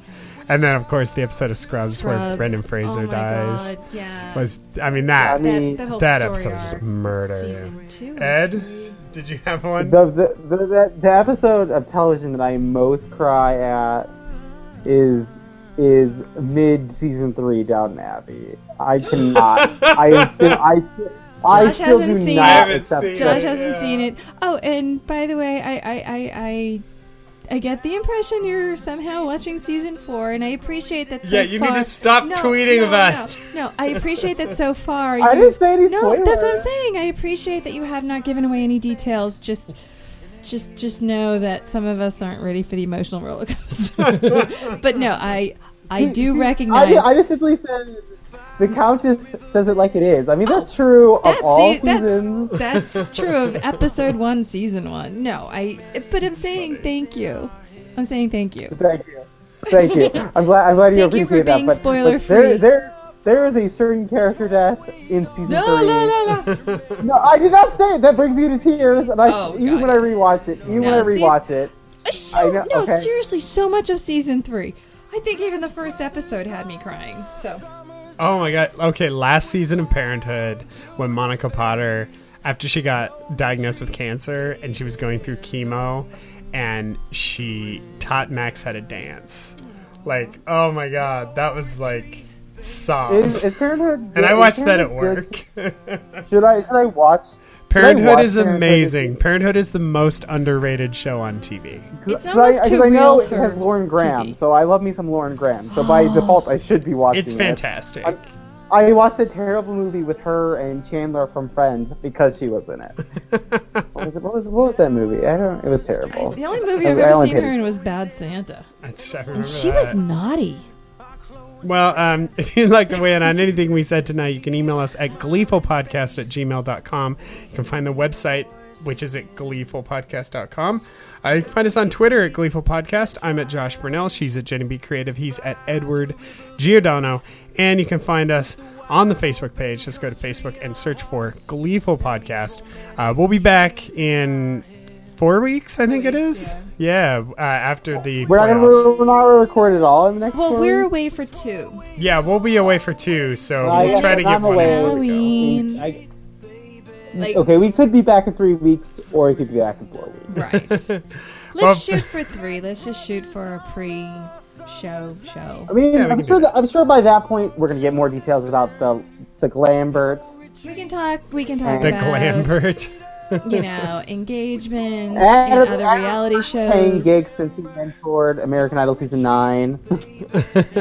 And then of course the episode of Scrubs, where Scrubs. Brendan oh Fraser Oh my dies God, yeah. was I mean that I mean- That whole that story episode was just murder. season two, Ed, did you have one? The, the, the, the, the episode of television that I most cry at is is mid season three Downton Abbey. I cannot. I am still. I, I Josh still hasn't do seen not it. accept Josh it. hasn't seen it. Oh, and by the way, I, I, I, I, I get the impression you're somehow watching season four, and I appreciate that. So Yeah, you need far. to stop No, tweeting no, about no, it. No, I appreciate that so far. I didn't you've- say any No, that's what I'm saying. I appreciate that you have not given away any details. Just. Just, just know that some of us aren't ready for the emotional roller coaster. but no, I, I do recognize. ju- I just simply said the Countess says it like it is. I mean, that's oh, true of Oh, That's all see, that's seasons. that's true of episode one, season one. No, I. But I'm saying thank you. I'm saying thank you. Thank you. Thank you. I'm glad. I'm glad you Thank you for appreciate that. being but, spoiler but there, free. there, there is a certain character death in season No, three. no, no, no. No, I did not say it. That brings you to tears, and I Oh, even God, when I rewatch it, even when I No, season- rewatch it, uh, So, I know- no, okay. seriously, so much of season three. I think even the first episode had me crying. So Oh my god. Okay, last season of Parenthood, when Monica Potter, after she got diagnosed with cancer and she was going through chemo, and she taught Max how to dance. Like, oh my god, that was like sobs. is, is Parenthood. and I watched that at work. Should I? Should I watch? should I Parenthood watch is Parenthood? amazing. Parenthood is the most underrated show on TV. it's Because I, almost too because I know real it has Lauren Graham, TV. so I love me some Lauren Graham. So by default, I should be watching. It. It's fantastic. I'm, I watched a terrible movie with her and Chandler from Friends because she was in it. what was it? What was what was that movie? I don't. It was terrible. The only movie I- I've ever seen her in was Bad Santa. That's, I remember And she that. was naughty. Well, um, if you'd like to weigh in on anything we said tonight, you can email us at gleefulpodcast at gmail.com. You can find the website, which is at gleefulpodcast.com. Uh, you can find us on Twitter at Gleeful Podcast. I'm at Josh Brunell. She's at Jenny B Creative. He's at Edward Giordano. And you can find us on the Facebook page. Just go to Facebook and search for Gleeful Podcast. Uh, we'll be back in four weeks, I think it is. Yeah, uh, after the We're not gonna playoffs. we're not gonna record it all in the next. Well, four we're weeks? away for two. Yeah, we'll be away for two, so I we'll try to get I'm one. away. in. Halloween. I- Like- okay, we could be back in three weeks, or we could be back in four weeks. Right. Let's Well- shoot for three. Let's just shoot for a pre-show show. I mean, Yeah, we I'm can sure do that I'm sure by that point we're gonna get more details about the the Glambert We can talk. We can talk The about Glambert. You know engagements and, and other reality paying shows. gigs since he mentored American Idol season nine,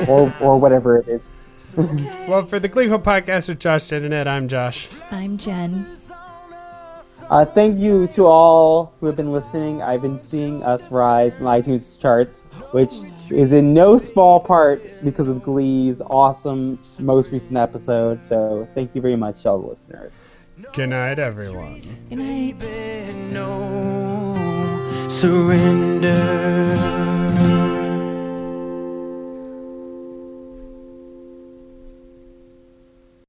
or or whatever it is. Well, for the Gleeful Podcast with Josh Jen and Ed, I'm Josh. I'm Jen. Uh, thank you to all who have been listening. I've been seeing us rise in iTunes charts, which is in no small part because of Glee's awesome most recent episode. So thank you very much, all the listeners. Good night, everyone. Good night. surrender.